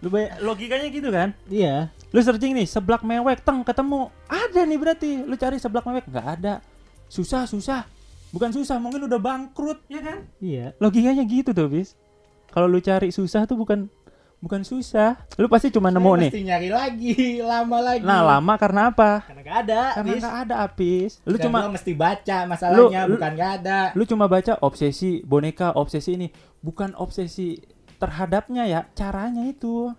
Lu bay- logikanya gitu kan? iya, Lu searching nih seblak mewek, teng ketemu, ada nih berarti. Lu cari seblak mewek nggak ada, susah susah, bukan susah, mungkin udah bangkrut, ya kan? iya. Logikanya gitu tuh bis. Kalau lu cari susah tuh bukan bukan susah, lu pasti cuma nemu saya nih. mesti nyari lagi, [LAUGHS] lama lagi. Nah lama karena apa? Karena enggak ada. Karena Bis. nggak ada habis. Lu Dan cuma mesti baca masalahnya, Lu- lu- bukan nggak ada. lu cuma baca obsesi boneka, obsesi ini, bukan obsesi terhadapnya ya, caranya itu.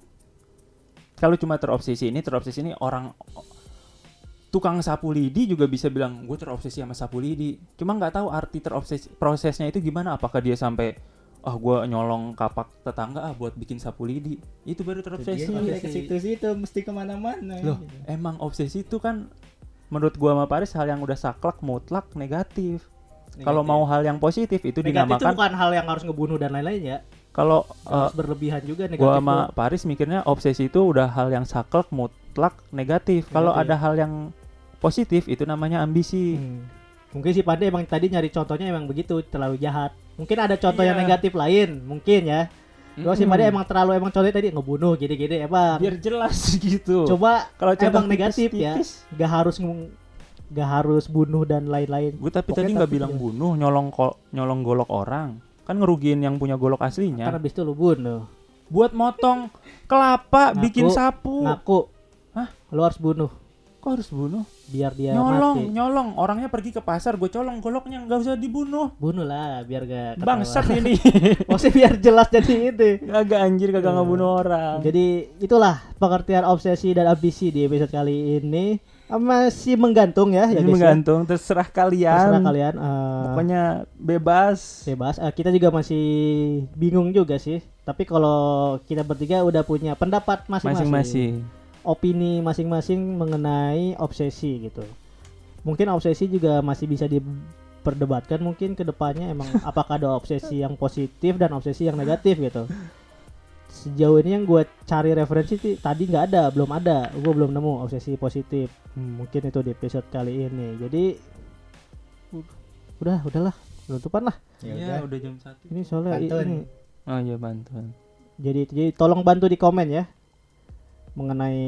Kalau cuma terobsesi ini, terobsesi ini orang tukang sapu lidi juga bisa bilang gue terobsesi sama sapu lidi. Cuma nggak tahu arti terobsesi prosesnya itu gimana. Apakah dia sampai ah gue nyolong kapak tetangga ah buat bikin sapu lidi itu baru Dia terobsesi sampai ke situ-situ mesti ke mana-mana. Loh, gitu. emang obsesi itu kan menurut gua sama Paris hal yang udah saklek mutlak negatif. Kalau Negatif. mau hal yang positif itu Negatif itu dinamakan bukan hal yang harus ngebunuh dan lain-lain ya. kalau uh, berlebihan juga negatif. gua sama. Paris mikirnya obsesi itu udah hal yang saklek mutlak negatif. Kalau ada hal yang positif itu namanya ambisi. Hmm. Mungkin si Pande emang tadi nyari contohnya emang begitu, terlalu jahat. Mungkin ada contoh yang Iya. negatif lain, mungkin ya. Kalau si Pande Mm-mm. emang terlalu emang contohnya tadi ngebunuh gini-gini emang. biar jelas [LAUGHS] gitu. Coba kalau emang negatif ya. tipis-tipis, Gak harus gak harus bunuh dan lain-lain. Gue tapi Pokoknya tadi nggak bilang ya. bunuh, nyolong nyolong golok orang. Kan ngerugiin yang punya golok aslinya. Karena habis itu lu bunuh. Buat motong kelapa, Ngaku. bikin sapu. Ngaku. Hah? Lu harus bunuh Kok harus bunuh? biar dia nyolong, mati. nyolong. Orangnya pergi ke pasar, gue colong goloknya, nggak usah dibunuh. Bunuh lah biar gak ketahuan. Bangsat [LAUGHS] ini. Maksudnya biar jelas jadi itu. Kagak anjir, kagak Iya. ngebunuh orang. Jadi itulah pengertian obsesi dan ambisi di episode kali ini masih menggantung ya, ya guys. ya. menggantung, terserah kalian. Terserah kalian. eh, Pokoknya bebas. bebas. Eh, kita juga masih bingung juga sih. Tapi kalau kita bertiga udah punya pendapat masing-masing, Masing-masing. Opini masing-masing mengenai obsesi gitu. Mungkin obsesi juga masih bisa diperdebatkan mungkin ke depannya emang [LAUGHS] apakah ada obsesi yang positif dan obsesi yang negatif gitu. Sejauh ini yang gue cari referensi tadi nggak ada, belum ada. Gue belum nemu obsesi positif. Hmm, mungkin itu di episode kali ini. Jadi udah, udahlah, penutupan lah. Ya Iya, udah. udah jam satu. Ini soalnya ini Oh iya bantuan. jadi jadi tolong bantu di komen ya mengenai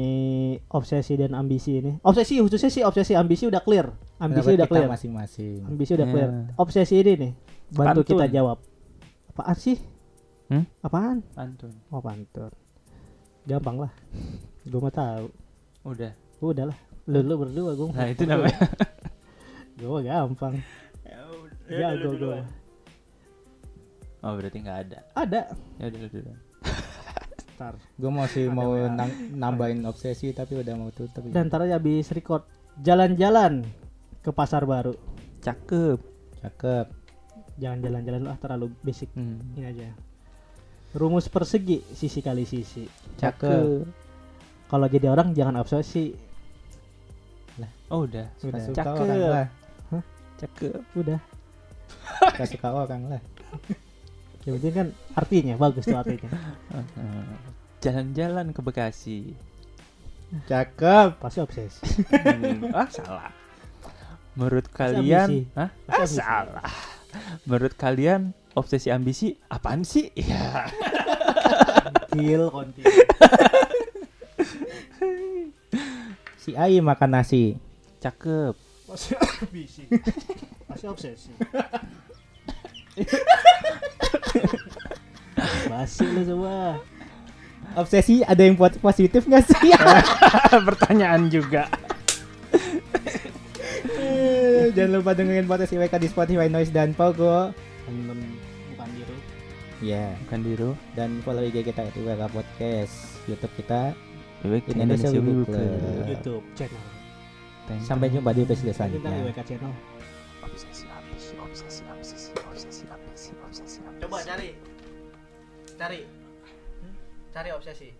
obsesi dan ambisi ini. Obsesi khususnya sih obsesi ambisi udah clear. Ambisi Pendapat udah kita clear. masing-masing. Ambisi udah Ya. clear. Obsesi ini nih bantu Pantun. kita jawab. Apaan sih? Hmm? Apaan? Pantun. Oh pantun. Gampang lah. Gue mah tahu. Udah. Udah lah. Lu lu berdua gue. Nah, itu namanya. [LAUGHS] Gue gampang. Jago gue. Oh berarti nggak ada. Ada. Ya udah udah. Gue masih mau nang- nambahin obsesi tapi udah mau tutup. Dan ntar aja habis record jalan-jalan ke pasar baru. Cakep. Cakep. Jangan jalan-jalan lah terlalu basic Hmm. ini aja. Rumus persegi sisi kali sisi. Cakep. Kalau jadi orang jangan obsesi. Oh udah. Suka Udah. suka Cakep. orang lah. Cakep. Udah. Suka suka orang lah. Yang penting kan artinya bagus tuh artinya. [LAUGHS] Jalan-jalan ke Bekasi. Cakep. Pasti obsesi. Hmm, ah salah. Menurut kalian, Ah, salah. Menurut kalian obsesi ambisi apaan sih? Iya. Kill konti. [LAUGHS] Si Ai makan nasi. Cakep. Pasti ambisi. Pasti obsesi. [LAUGHS] Basi lu semua. Obsesi ada yang buat positif nggak sih? [LAUGHS] Pertanyaan juga. Eh, Jangan lupa dengerin podcast IWK di Spotify, Noise dan Pogo. Bukan biru. Ya, Bukan Diro. dan follow IG kita di IWK Podcast, YouTube kita. Bebek Indonesia Indonesia Wibu Club. Club. YouTube channel. Thank Sampai jumpa di episode Kita selanjutnya. WK channel. Coba cari. Cari. Cari obsesi.